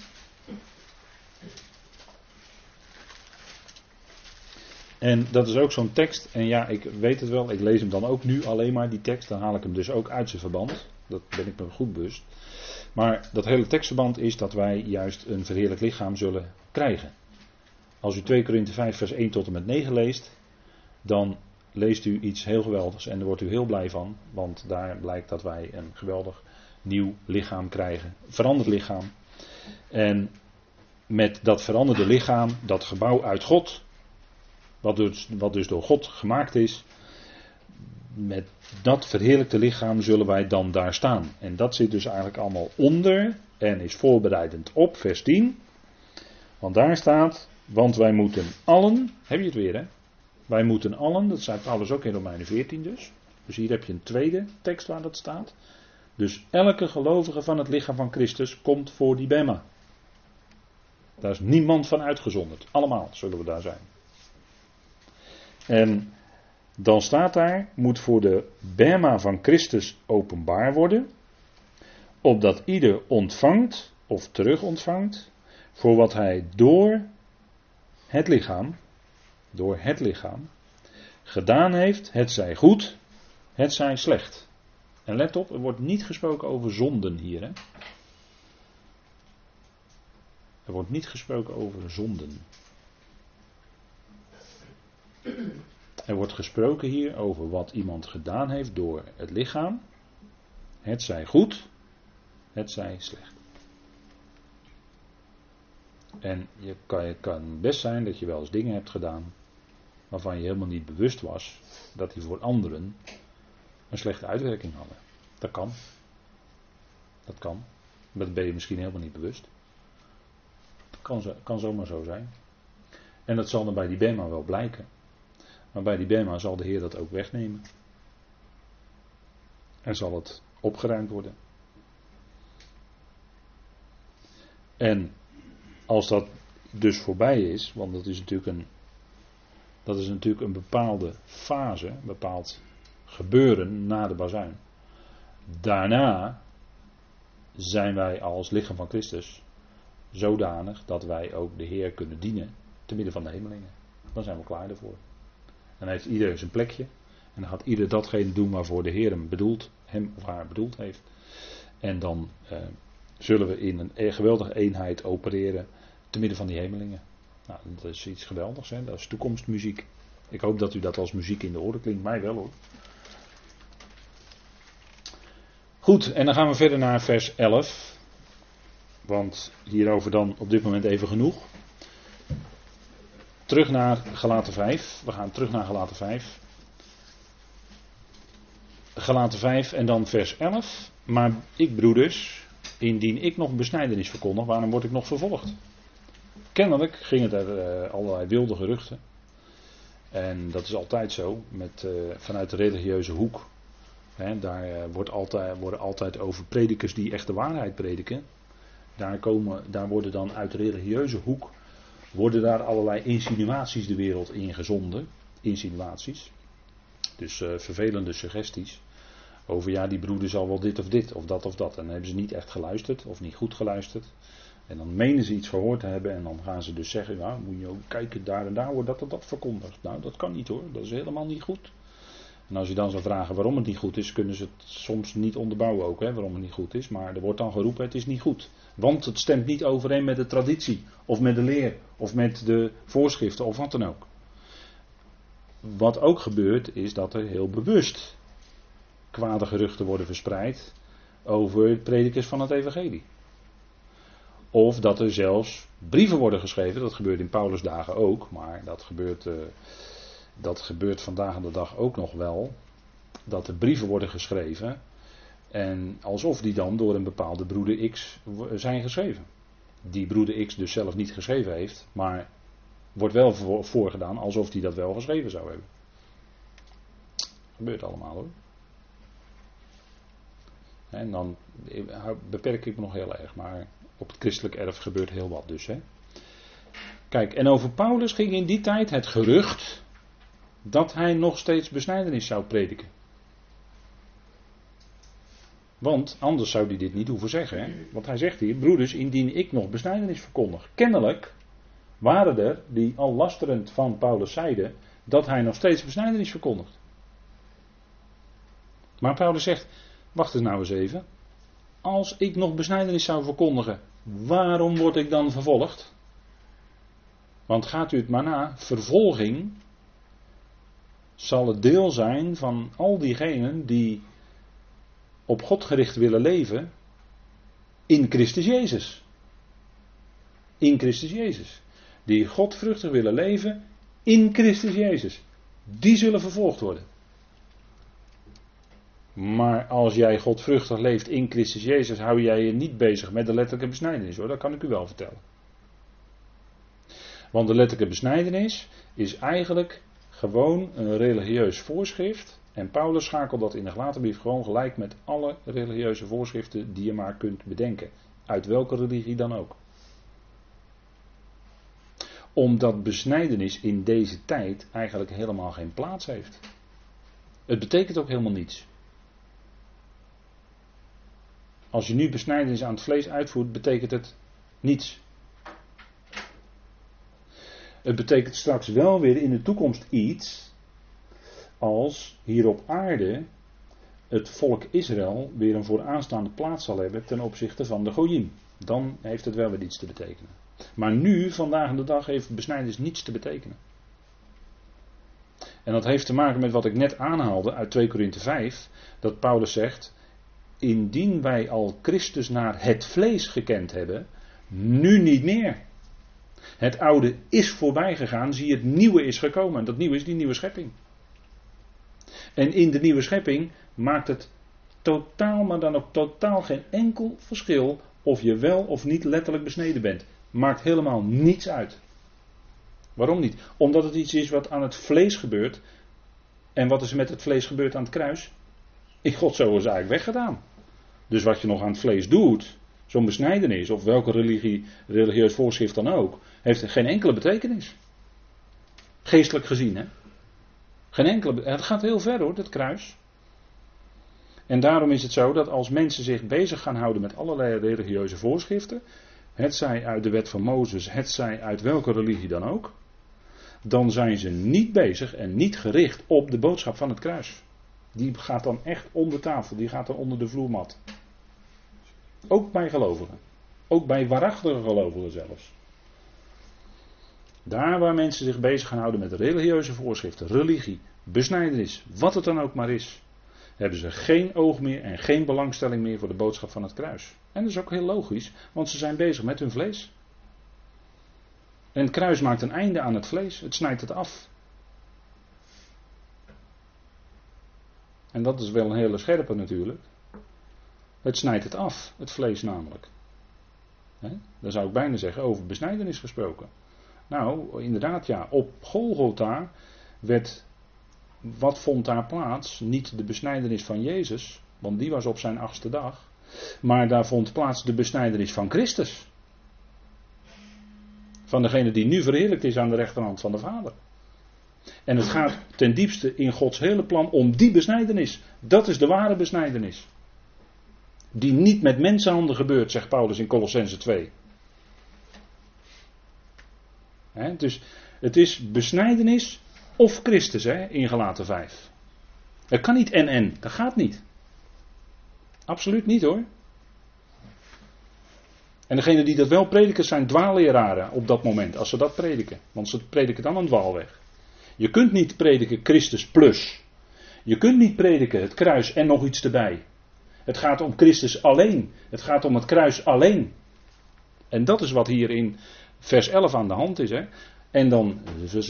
En dat is ook zo'n tekst. En ja, ik weet het wel. Ik lees hem dan ook nu alleen maar, die tekst. Dan haal ik hem dus ook uit zijn verband. Dat ben ik me goed bewust. Maar dat hele tekstverband is dat wij juist een verheerlijk lichaam zullen krijgen. Als u 2 Korinthe 5 vers 1 tot en met 9 leest. Dan leest u iets heel geweldigs. En daar wordt u heel blij van. Want daar blijkt dat wij een geweldig nieuw lichaam krijgen. Veranderd lichaam. En met dat veranderde lichaam, dat gebouw uit God wat dus, wat dus door God gemaakt is. Met dat verheerlijkte lichaam zullen wij dan daar staan. En dat zit dus eigenlijk allemaal onder en is voorbereidend op vers 10. Want daar staat, want wij moeten allen, heb je het weer hè? Wij moeten allen, dat zei Paulus ook in Romeinen 14 dus. Dus hier heb je een tweede tekst waar dat staat. Dus elke gelovige van het lichaam van Christus komt voor die Bema. Daar is niemand van uitgezonderd. Allemaal zullen we daar zijn. En dan staat daar, moet voor de Bema van Christus openbaar worden, opdat ieder ontvangt of terug ontvangt voor wat hij door het lichaam, door het lichaam, gedaan heeft, het zij goed, het zij slecht. En let op, er wordt niet gesproken over zonden hier. Hè? Er wordt niet gesproken over zonden. Er wordt gesproken hier over wat iemand gedaan heeft door het lichaam. Het zij goed, het zij slecht. En je kan, het kan best zijn dat je wel eens dingen hebt gedaan waarvan je helemaal niet bewust was dat die voor anderen een slechte uitwerking hadden. Dat kan. Dat kan. Dat ben je misschien helemaal niet bewust. Dat kan, kan zomaar zo zijn. En dat zal dan bij die Bema wel blijken. Maar bij die Bema zal de Heer dat ook wegnemen. En zal het opgeruimd worden. En als dat dus voorbij is, want dat is natuurlijk een, dat is natuurlijk een bepaalde fase, een bepaald gebeuren na de bazuin. Daarna zijn wij als lichaam van Christus zodanig dat wij ook de Heer kunnen dienen te midden van de hemelingen. Dan zijn we klaar ervoor. Dan heeft iedereen zijn plekje. En dan gaat ieder datgene doen waarvoor de Heer hem bedoeld, hem of haar bedoeld heeft. En dan eh, zullen we in een e- geweldige eenheid opereren te midden van die hemelingen. Nou, dat is iets geweldigs, hè? dat is toekomstmuziek. Ik hoop dat u dat als muziek in de oren klinkt, mij wel hoor. Goed, en dan gaan we verder naar vers 11. Want hierover dan op dit moment even genoeg. Terug naar Galaten 5. We gaan terug naar Galaten 5. Galaten 5 en dan vers 11. Maar ik, broeders, indien ik nog besnijdenis verkondig, waarom word ik nog vervolgd? Kennelijk ging het er uh, allerlei wilde geruchten. En dat is altijd zo, met, uh, vanuit de religieuze hoek. Daar uh, wordt altijd, worden altijd over predikers die echt de waarheid prediken. Daar, komen, daar worden dan uit de religieuze hoek worden daar allerlei insinuaties de wereld in gezonden. Insinuaties. Dus uh, vervelende suggesties. Over ja, die broeder zal wel dit of dit of dat of dat. En dan hebben ze niet echt geluisterd of niet goed geluisterd. En dan menen ze iets gehoord te hebben en dan gaan ze dus zeggen, nou moet je ook kijken, daar en daar wordt dat en dat verkondigd. Nou dat kan niet hoor, dat is helemaal niet goed. En als je dan zou vragen waarom het niet goed is, kunnen ze het soms niet onderbouwen ook, hè, waarom het niet goed is. Maar er wordt dan geroepen, het is niet goed. Want het stemt niet overeen met de traditie, of met de leer, of met de voorschriften, of wat dan ook. Wat ook gebeurt, is dat er heel bewust kwade geruchten worden verspreid over predikers van het evangelie. Of dat er zelfs brieven worden geschreven, dat gebeurt in Paulus' dagen ook, maar dat gebeurt, uh, dat gebeurt vandaag aan de dag ook nog wel. Dat er brieven worden geschreven en alsof die dan door een bepaalde broeder X zijn geschreven. Die broeder X dus zelf niet geschreven heeft, maar wordt wel voorgedaan alsof hij dat wel geschreven zou hebben. Gebeurt allemaal hoor. En dan beperk ik me nog heel erg, maar op het christelijk erf gebeurt heel wat dus. Hè. Kijk, en over Paulus ging in die tijd het gerucht dat hij nog steeds besnijdenis zou prediken. Want anders zou hij dit niet hoeven zeggen. Hè? Want hij zegt hier, broeders, indien ik nog besnijdenis verkondig. Kennelijk waren er die al lasterend van Paulus zeiden dat hij nog steeds besnijdenis verkondigt. Maar Paulus zegt, wacht eens nou eens even. Als ik nog besnijdenis zou verkondigen, waarom word ik dan vervolgd? Want gaat u het maar na, vervolging zal het deel zijn van al diegenen die op God gericht willen leven in Christus Jezus. In Christus Jezus. Die godvruchtig willen leven in Christus Jezus. Die zullen vervolgd worden. Maar als jij godvruchtig leeft in Christus Jezus, hou jij je niet bezig met de letterlijke besnijdenis hoor, dat kan ik u wel vertellen. Want de letterlijke besnijdenis is eigenlijk gewoon een religieus voorschrift en Paulus schakelt dat in de Galatenbrief gewoon gelijk met alle religieuze voorschriften die je maar kunt bedenken. Uit welke religie dan ook. Omdat besnijdenis in deze tijd eigenlijk helemaal geen plaats heeft. Het betekent ook helemaal niets. Als je nu besnijdenis aan het vlees uitvoert, betekent het niets. Het betekent straks wel weer in de toekomst iets als hier op aarde het volk Israël weer een vooraanstaande plaats zal hebben ten opzichte van de Goyim. Dan heeft het wel weer iets te betekenen. Maar nu, vandaag de dag, heeft besnijdenis niets te betekenen. En dat heeft te maken met wat ik net aanhaalde uit 2 Korinthe 5, dat Paulus zegt, indien wij al Christus naar het vlees gekend hebben, nu niet meer. Het oude is voorbij gegaan, zie het nieuwe is gekomen. En dat nieuwe is die nieuwe schepping. En in de nieuwe schepping maakt het totaal, maar dan ook totaal geen enkel verschil of je wel of niet letterlijk besneden bent. Maakt helemaal niets uit. Waarom niet? Omdat het iets is wat aan het vlees gebeurt. En wat is er met het vlees gebeurd aan het kruis? In God zo is eigenlijk weggedaan. Dus wat je nog aan het vlees doet, zo'n besnijdenis of welke religie, religieus voorschrift dan ook, heeft geen enkele betekenis. Geestelijk gezien, hè? Geen enkele. Het gaat heel ver hoor, dat kruis. En daarom is het zo dat als mensen zich bezig gaan houden met allerlei religieuze voorschriften, het zij uit de wet van Mozes, het zij uit welke religie dan ook, dan zijn ze niet bezig en niet gericht op de boodschap van het kruis. Die gaat dan echt onder tafel, die gaat dan onder de vloermat. Ook bij gelovigen. Ook bij waarachtige gelovigen zelfs. Daar waar mensen zich bezig gaan houden met religieuze voorschriften, religie, besnijdenis, wat het dan ook maar is, hebben ze geen oog meer en geen belangstelling meer voor de boodschap van het kruis. En dat is ook heel logisch, want ze zijn bezig met hun vlees. En het kruis maakt een einde aan het vlees, het snijdt het af. En dat is wel een hele scherpe natuurlijk. Het snijdt het af, het vlees namelijk. He? Dan zou ik bijna zeggen over besnijdenis gesproken. Nou, inderdaad ja, op Golgotha werd, wat vond daar plaats? Niet de besnijdenis van Jezus, want die was op zijn achtste dag. Maar daar vond plaats de besnijdenis van Christus. Van degene die nu verheerlijkt is aan de rechterhand van de Vader. En het gaat ten diepste in Gods hele plan om die besnijdenis. Dat is de ware besnijdenis. Die niet met mensenhanden gebeurt, zegt Paulus in Colossense 2. dus het is besnijdenis of Christus he, in Galaten 5. Het kan niet en en, dat gaat niet. Absoluut niet hoor. En degene die dat wel prediken zijn dwaalleraren op dat moment, als ze dat prediken. Want ze prediken dan een dwaalweg. Je kunt niet prediken Christus plus. Je kunt niet prediken het kruis en nog iets erbij. Het gaat om Christus alleen. Het gaat om het kruis alleen. En dat is wat hier in vers 11 aan de hand is. Hè? En dan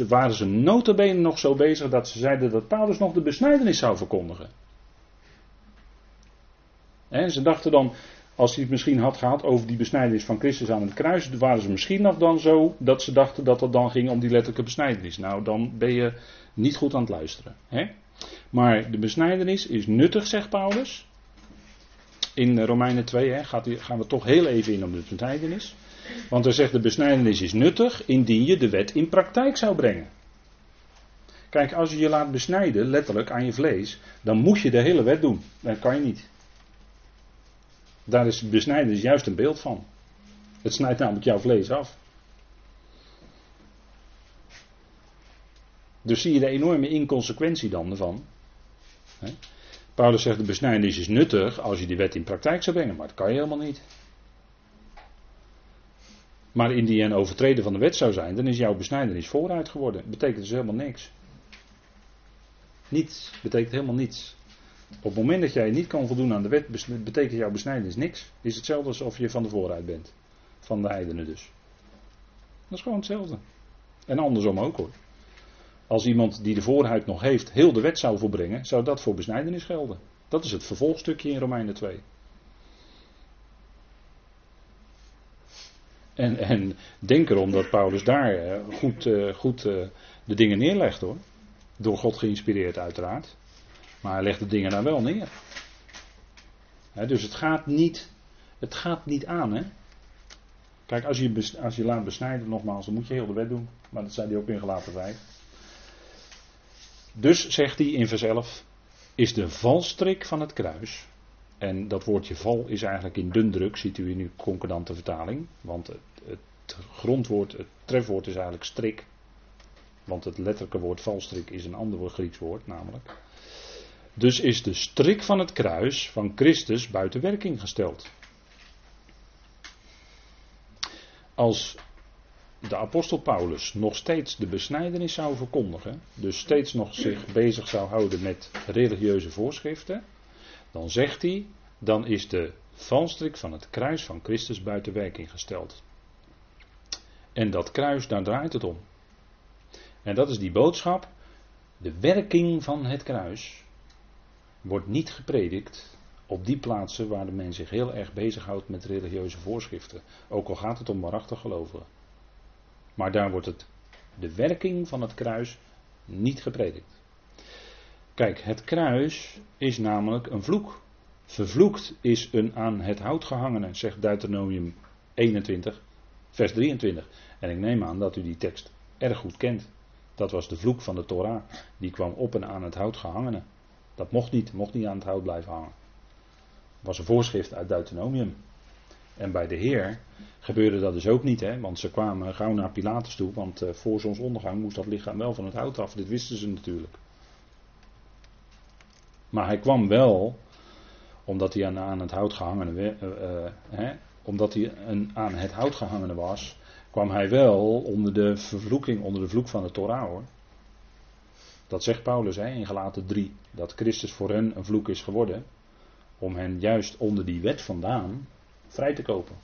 waren ze notabene nog zo bezig dat ze zeiden dat Paulus nog de besnijdenis zou verkondigen. En ze dachten dan, als hij het misschien had gehad over die besnijdenis van Christus aan het kruis, waren ze misschien nog dan zo dat ze dachten dat het dan ging om die letterlijke besnijdenis. Nou, dan ben je niet goed aan het luisteren. Hè? Maar de besnijdenis is nuttig, zegt Paulus. In Romeinen 2 hè, gaat, gaan we toch heel even in op de besnijdenis. Want hij zegt de besnijdenis is nuttig indien je de wet in praktijk zou brengen. Kijk, als je je laat besnijden, letterlijk aan je vlees, dan moet je de hele wet doen. Dat kan je niet. Daar is besnijdenis juist een beeld van. Het snijdt namelijk jouw vlees af. Dus zie je de enorme inconsequentie dan ervan. Paulus zegt de besnijdenis is nuttig als je die wet in praktijk zou brengen, maar dat kan je helemaal niet. Maar indien een overtreden van de wet zou zijn, dan is jouw besnijdenis vooruit geworden. Betekent dus helemaal niks. Niets. Betekent helemaal niets. Op het moment dat jij niet kan voldoen aan de wet, betekent jouw besnijdenis niks. Is hetzelfde alsof je van de vooruit bent. Van de heidenen dus. Dat is gewoon hetzelfde. En andersom ook hoor. Als iemand die de voorhuid nog heeft heel de wet zou volbrengen, zou dat voor besnijdenis gelden. Dat is het vervolgstukje in Romeinen 2. En, en denk erom dat Paulus daar eh, goed, eh, goed eh, de dingen neerlegt hoor. Door God geïnspireerd uiteraard. Maar hij legt de dingen daar wel neer. dus het gaat niet, het gaat niet aan hè. Kijk, als je, als je laat besnijden, nogmaals, dan moet je heel de wet doen. Maar dat zei hij ook in gelaten 5. Dus zegt hij in vers 11, is de valstrik van het kruis. En dat woordje val is eigenlijk in dun druk, ziet u in uw concordante vertaling. Want het, het grondwoord, het trefwoord is eigenlijk strik. Want het letterlijke woord valstrik is een ander Grieks woord namelijk. Dus is de strik van het kruis van Christus buiten werking gesteld. Als de apostel Paulus nog steeds de besnijdenis zou verkondigen, dus steeds nog zich bezig zou houden met religieuze voorschriften, dan zegt hij, dan is de valstrik van het kruis van Christus buiten werking gesteld. En dat kruis, daar draait het om. En dat is die boodschap, de werking van het kruis. wordt niet gepredikt op die plaatsen waar de mens zich heel erg bezighoudt met religieuze voorschriften. Ook al gaat het om waarachtig gelovigen. Maar daar wordt het, de werking van het kruis niet gepredikt. Kijk, het kruis is namelijk een vloek. Vervloekt is een aan het hout gehangene, zegt Deuteronomium 21, vers 23. En ik neem aan dat u die tekst erg goed kent. Dat was de vloek van de Torah. Die kwam op en aan het hout gehangene. Dat mocht niet, mocht niet aan het hout blijven hangen. Dat was een voorschrift uit Deuteronomium. En bij de Heer gebeurde dat dus ook niet, hè? want ze kwamen gauw naar Pilatus toe, want uh, voor zonsondergang moest dat lichaam wel van het hout af. Dit wisten ze natuurlijk. Maar hij kwam wel, omdat hij aan, het hout gehangen uh, uh, omdat hij aan het hout gehangen was, kwam hij wel onder de vervloeking, onder de vloek van de Torah hoor. Dat zegt Paulus hè, in Galaten 3, dat Christus voor hen een vloek is geworden, om hen juist onder die wet vandaan vrij te kopen.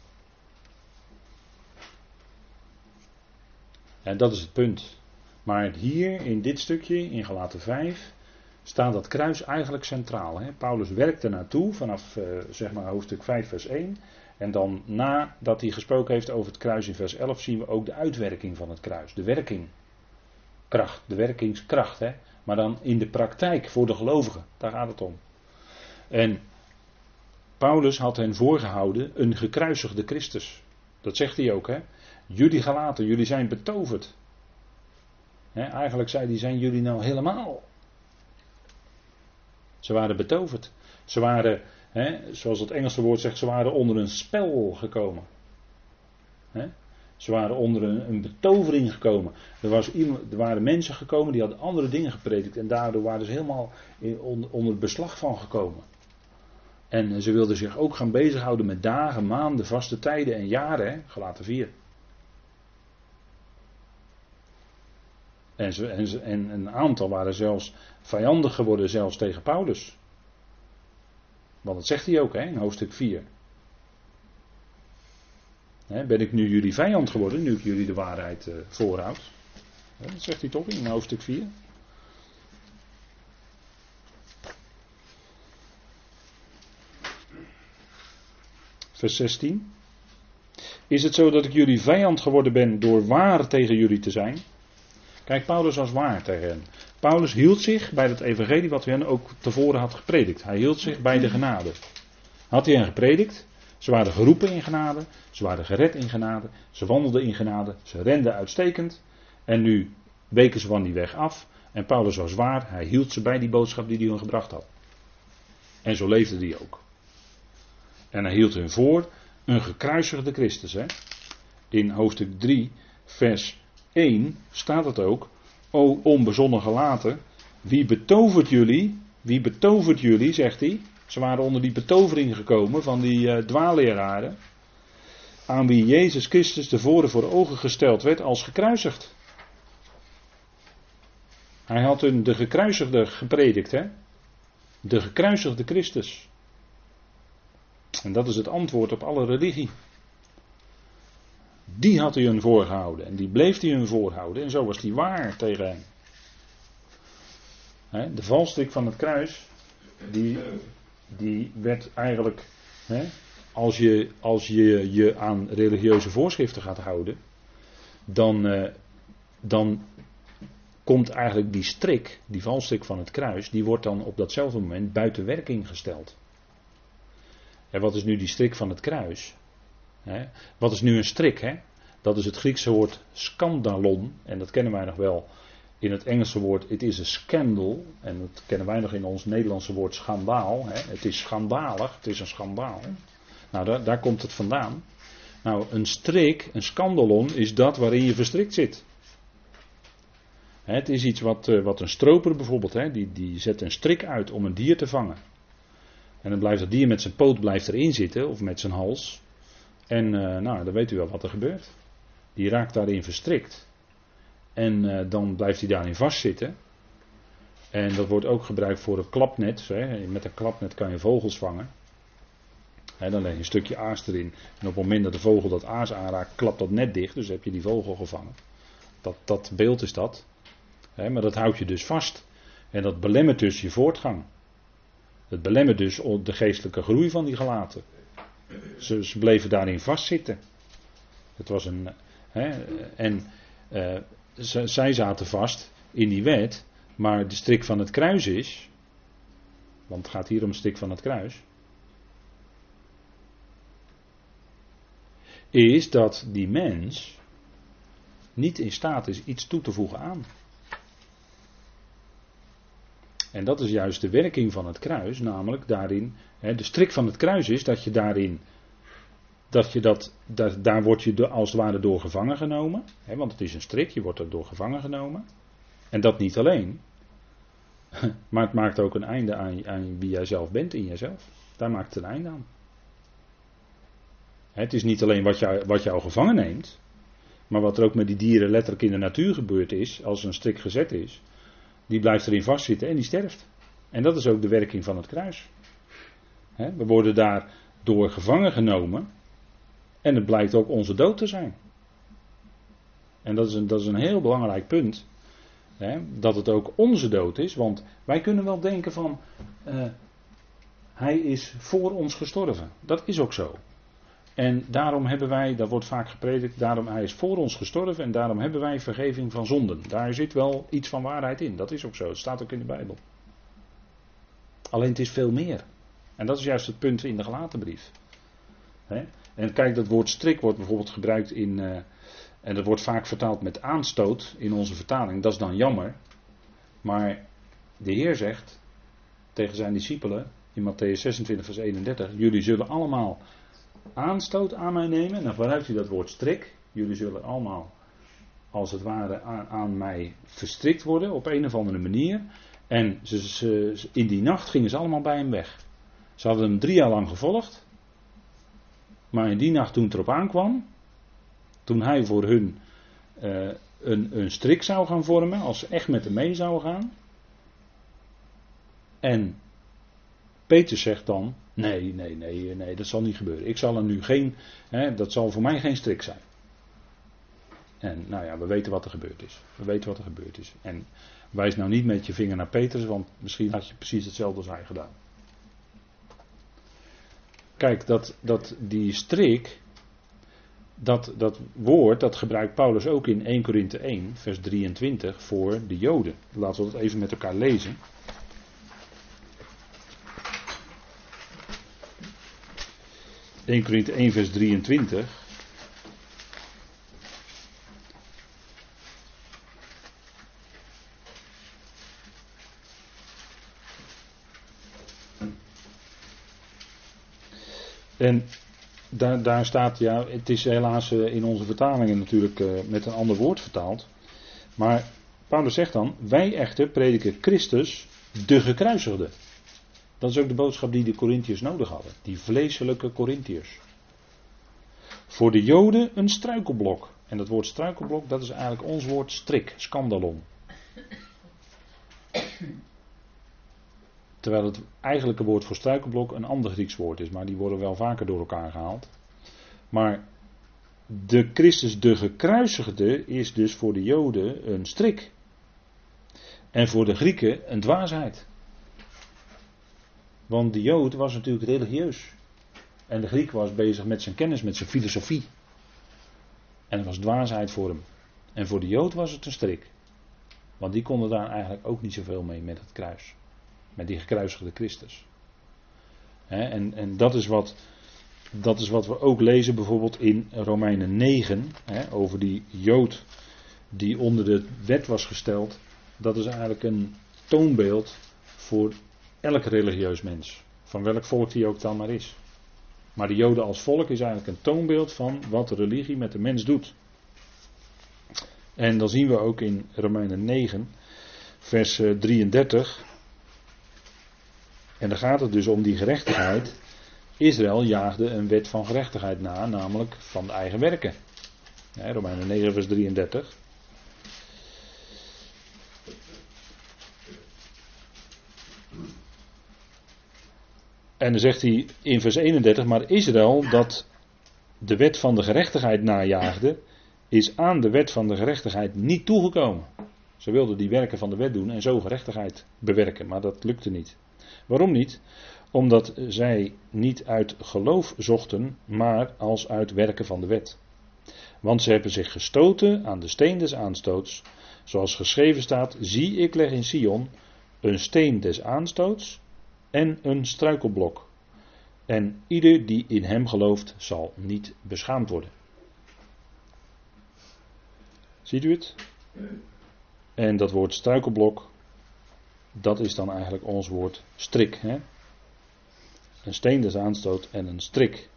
En dat is het punt. Maar hier in dit stukje, in Galaten 5, staat dat kruis eigenlijk centraal. Hè? Paulus werkt er naartoe vanaf uh, zeg maar hoofdstuk 5, vers 1. En dan nadat hij gesproken heeft over het kruis in vers 11, zien we ook de uitwerking van het kruis. De werking. Kracht, de werkingskracht. Hè? Maar dan in de praktijk voor de gelovigen. Daar gaat het om. En Paulus had hen voorgehouden een gekruisigde Christus. Dat zegt hij ook. Hè? Jullie gelaten, jullie zijn betoverd. Eigenlijk zei hij, zijn jullie nou helemaal ze waren betoverd. Ze waren, zoals het Engelse woord zegt, ze waren onder een spel gekomen. Ze waren onder een, betovering gekomen. Er, was iemand, er waren mensen gekomen die hadden andere dingen gepredikt. En daardoor waren ze helemaal onder, onder beslag van gekomen. En ze wilden zich ook gaan bezighouden met dagen, maanden, vaste tijden en jaren. Hè? Gelaten 4. En, ze, en, en, een aantal waren zelfs vijandig geworden, zelfs tegen Paulus. Want dat zegt hij ook hè, in hoofdstuk 4. ben ik nu jullie vijand geworden, nu ik jullie de waarheid uh, voorhoud? dat zegt hij toch in hoofdstuk 4. Vers 16. Is het zo dat ik jullie vijand geworden ben door waar tegen jullie te zijn? Kijk, Paulus was waar tegen hen. Paulus hield zich bij het evangelie wat hen ook tevoren had gepredikt. Hij hield zich bij de genade. Had hij hen gepredikt? Ze waren geroepen in genade, ze waren gered in genade, ze wandelden in genade, ze renden uitstekend. En nu weken ze van die weg af. En Paulus was waar, hij hield ze bij die boodschap die hij hun gebracht had. En zo leefde hij ook. En hij hield hun voor een gekruisigde Christus. Hè? In hoofdstuk 3, vers 1 staat het ook, o onbezonnen gelaten, wie betovert jullie, wie betovert jullie, zegt hij, ze waren onder die betovering gekomen van die uh, dwaalleraren, aan wie Jezus Christus tevoren voor ogen gesteld werd als gekruisigd. Hij had hun de gekruisigde gepredikt, hè? De gekruisigde Christus. En dat is het antwoord op alle religie. Die had hij hun voorgehouden. En die bleef hij hun voorhouden. En zo was hij waar tegen hem. de valstrik van het kruis. Die, die werd eigenlijk. als, je, als je je aan religieuze voorschriften gaat houden. Dan, eh, dan komt eigenlijk die strik, die valstrik van het kruis. Die wordt dan op datzelfde moment buiten werking gesteld. En wat is nu die strik van het kruis? Wat is nu een strik? Dat is het Griekse woord scandalon. En dat kennen wij nog wel in het Engelse woord it is a scandal. En dat kennen wij nog in ons Nederlandse woord schandaal. Het is schandalig, het is een schandaal. Nou, daar, daar komt het vandaan. Nou, een strik, een scandalon, is dat waarin je verstrikt zit. Het is iets wat, eh, wat een stroper bijvoorbeeld, die, die zet een strik uit om een dier te vangen. En dan blijft dat dier met zijn poot blijft erin zitten, of met zijn hals. En uh, nou, dan weet u wel wat er gebeurt. Die raakt daarin verstrikt. En uh, dan blijft hij daarin vastzitten. En dat wordt ook gebruikt voor een klapnet. Hè. Met een klapnet kan je vogels vangen. Dan leg je een stukje aas erin. En op het moment dat de vogel dat aas aanraakt, klapt dat net dicht. Dus heb je die vogel gevangen. Dat, dat beeld is dat. Maar dat houdt je dus vast. En dat belemmert dus je voortgang. Het belemmert dus de geestelijke groei van die gelaten. Ze, ze bleven daarin vastzitten. Het was een. Hè, en uh, zij zaten vast in die wet, maar de strik van het kruis is. Want het gaat hier om de strik van het kruis. Is dat die mens niet in staat is iets toe te voegen aan. En dat is juist de werking van het kruis, namelijk daarin, hè, de strik van het kruis is dat je daarin, dat je dat, daar word je als het ware door gevangen genomen, hè, want het is een strik, je wordt er door gevangen genomen. En dat niet alleen, *laughs* maar het maakt ook een einde aan, aan wie jij zelf bent in jezelf. Daar maakt het een einde aan. Het is niet alleen wat jou, wat jou gevangen neemt, maar wat er ook met die dieren letterlijk in de natuur gebeurd is, als een strik gezet is, die blijft erin vastzitten en die sterft. En dat is ook de werking van het kruis. we worden daar door gevangen genomen en het blijkt ook onze dood te zijn. En dat is een, dat is een heel belangrijk punt. dat het ook onze dood is, want wij kunnen wel denken van, uh, hij is voor ons gestorven. Dat is ook zo. En daarom hebben wij, dat wordt vaak gepredikt, daarom hij is voor ons gestorven en daarom hebben wij vergeving van zonden. Daar zit wel iets van waarheid in, dat is ook zo, het staat ook in de Bijbel. Alleen het is veel meer. En dat is juist het punt in de gelaten brief. En kijk, dat woord strik wordt bijvoorbeeld gebruikt in, uh, en dat wordt vaak vertaald met aanstoot in onze vertaling, dat is dan jammer. Maar de Heer zegt tegen zijn discipelen in Matthäus 26, vers 31, jullie zullen allemaal aanstoot aan mij nemen. En dan gebruikt hij dat woord strik. Jullie zullen allemaal als het ware aan, mij verstrikt worden op een of andere manier. En ze, in die nacht gingen ze allemaal bij hem weg. Ze hadden hem drie jaar lang gevolgd. Maar in die nacht toen het erop aankwam, toen hij voor hun uh, een, een strik zou gaan vormen, als ze echt met hem mee zouden gaan. En Peter zegt dan, Nee, nee, nee, nee, dat zal niet gebeuren. Ik zal er nu geen, hè, dat zal voor mij geen strik zijn. En nou ja, we weten wat er gebeurd is. We weten wat er gebeurd is. En wijs nou niet met je vinger naar Petrus, want misschien had je precies hetzelfde als hij gedaan. Kijk, dat, dat die strik, dat, dat woord, dat gebruikt Paulus ook in 1 Korinthe 1, vers 23 voor de Joden. Laten we dat even met elkaar lezen. 1 Korinthe 1 vers 23. En daar, daar, staat, ja, het is helaas eh, in onze vertalingen natuurlijk uh, met een ander woord vertaald. Maar Paulus zegt dan, wij echter prediken Christus, de gekruisigde. Dat is ook de boodschap die de Corinthiërs nodig hadden. Die vleeselijke Corinthiërs. Voor de Joden een struikelblok. En dat woord struikelblok, dat is eigenlijk ons woord strik, scandalon. Terwijl het eigenlijke woord voor struikelblok een ander Grieks woord is, maar die worden wel vaker door elkaar gehaald. Maar de Christus, de gekruisigde, is dus voor de Joden een strik. En voor de Grieken een dwaasheid. Want de Jood was natuurlijk religieus. En de Griek was bezig met zijn kennis, met zijn filosofie. En het was dwaasheid voor hem. En voor de Jood was het een strik. Want die konden daar eigenlijk ook niet zoveel mee met het kruis. Met die gekruisigde Christus. en, en dat, is wat, dat is wat we ook lezen bijvoorbeeld in Romeinen 9. over die Jood die onder de wet was gesteld. Dat is eigenlijk een toonbeeld voor elk religieus mens. Van welk volk die ook dan maar is. Maar de Joden als volk is eigenlijk een toonbeeld van wat de religie met de mens doet. En dan zien we ook in Romeinen 9, vers 33. En dan gaat het dus om die gerechtigheid. Israël jaagde een wet van gerechtigheid na, namelijk van de eigen werken. Romeinen 9, vers 33. En dan zegt hij in vers 31, maar Israël dat de wet van de gerechtigheid najaagde, is aan de wet van de gerechtigheid niet toegekomen. Ze wilden die werken van de wet doen en zo gerechtigheid bewerken, maar dat lukte niet. Waarom niet? Omdat zij niet uit geloof zochten, maar als uit werken van de wet. Want ze hebben zich gestoten aan de steen des aanstoots, zoals geschreven staat: Zie, ik leg in Sion een steen des aanstoots en een struikelblok. En ieder die in hem gelooft, zal niet beschaamd worden. Ziet u het? En dat woord struikelblok, dat is dan eigenlijk ons woord strik. Hè? Een steen des aanstoot en een strik.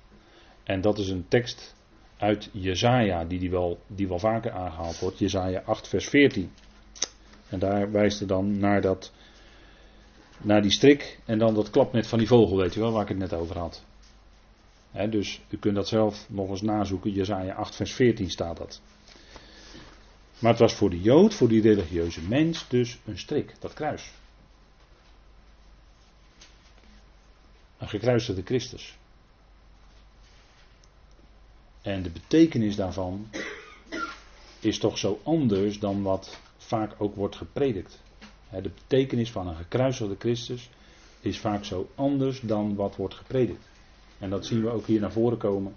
En dat is een tekst uit Jezaja, die, die, wel, die wel vaker aangehaald wordt. Jezaja 8 vers 14. En daar wijst er dan naar, dat, naar die strik en dan dat klapnet van die vogel, weet je wel, waar ik het net over had. dus u kunt dat zelf nog eens nazoeken. Jezaja 8 vers 14 staat dat. Maar het was voor de Jood, voor die religieuze mens, dus een strik, dat kruis. Een gekruisigde Christus. En de betekenis daarvan is toch zo anders dan wat vaak ook wordt gepredikt. De betekenis van een gekruisigde Christus is vaak zo anders dan wat wordt gepredikt. En dat zien we ook hier naar voren komen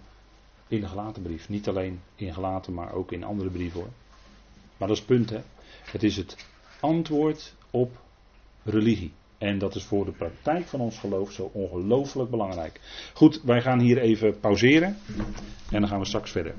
in de gelaten brief, Niet alleen in gelaten, maar ook in andere brieven hoor. Maar dat is het punt hè. Het is het antwoord op religie. En dat is voor de praktijk van ons geloof zo ongelooflijk belangrijk. Goed, wij gaan hier even pauzeren. En dan gaan we straks verder.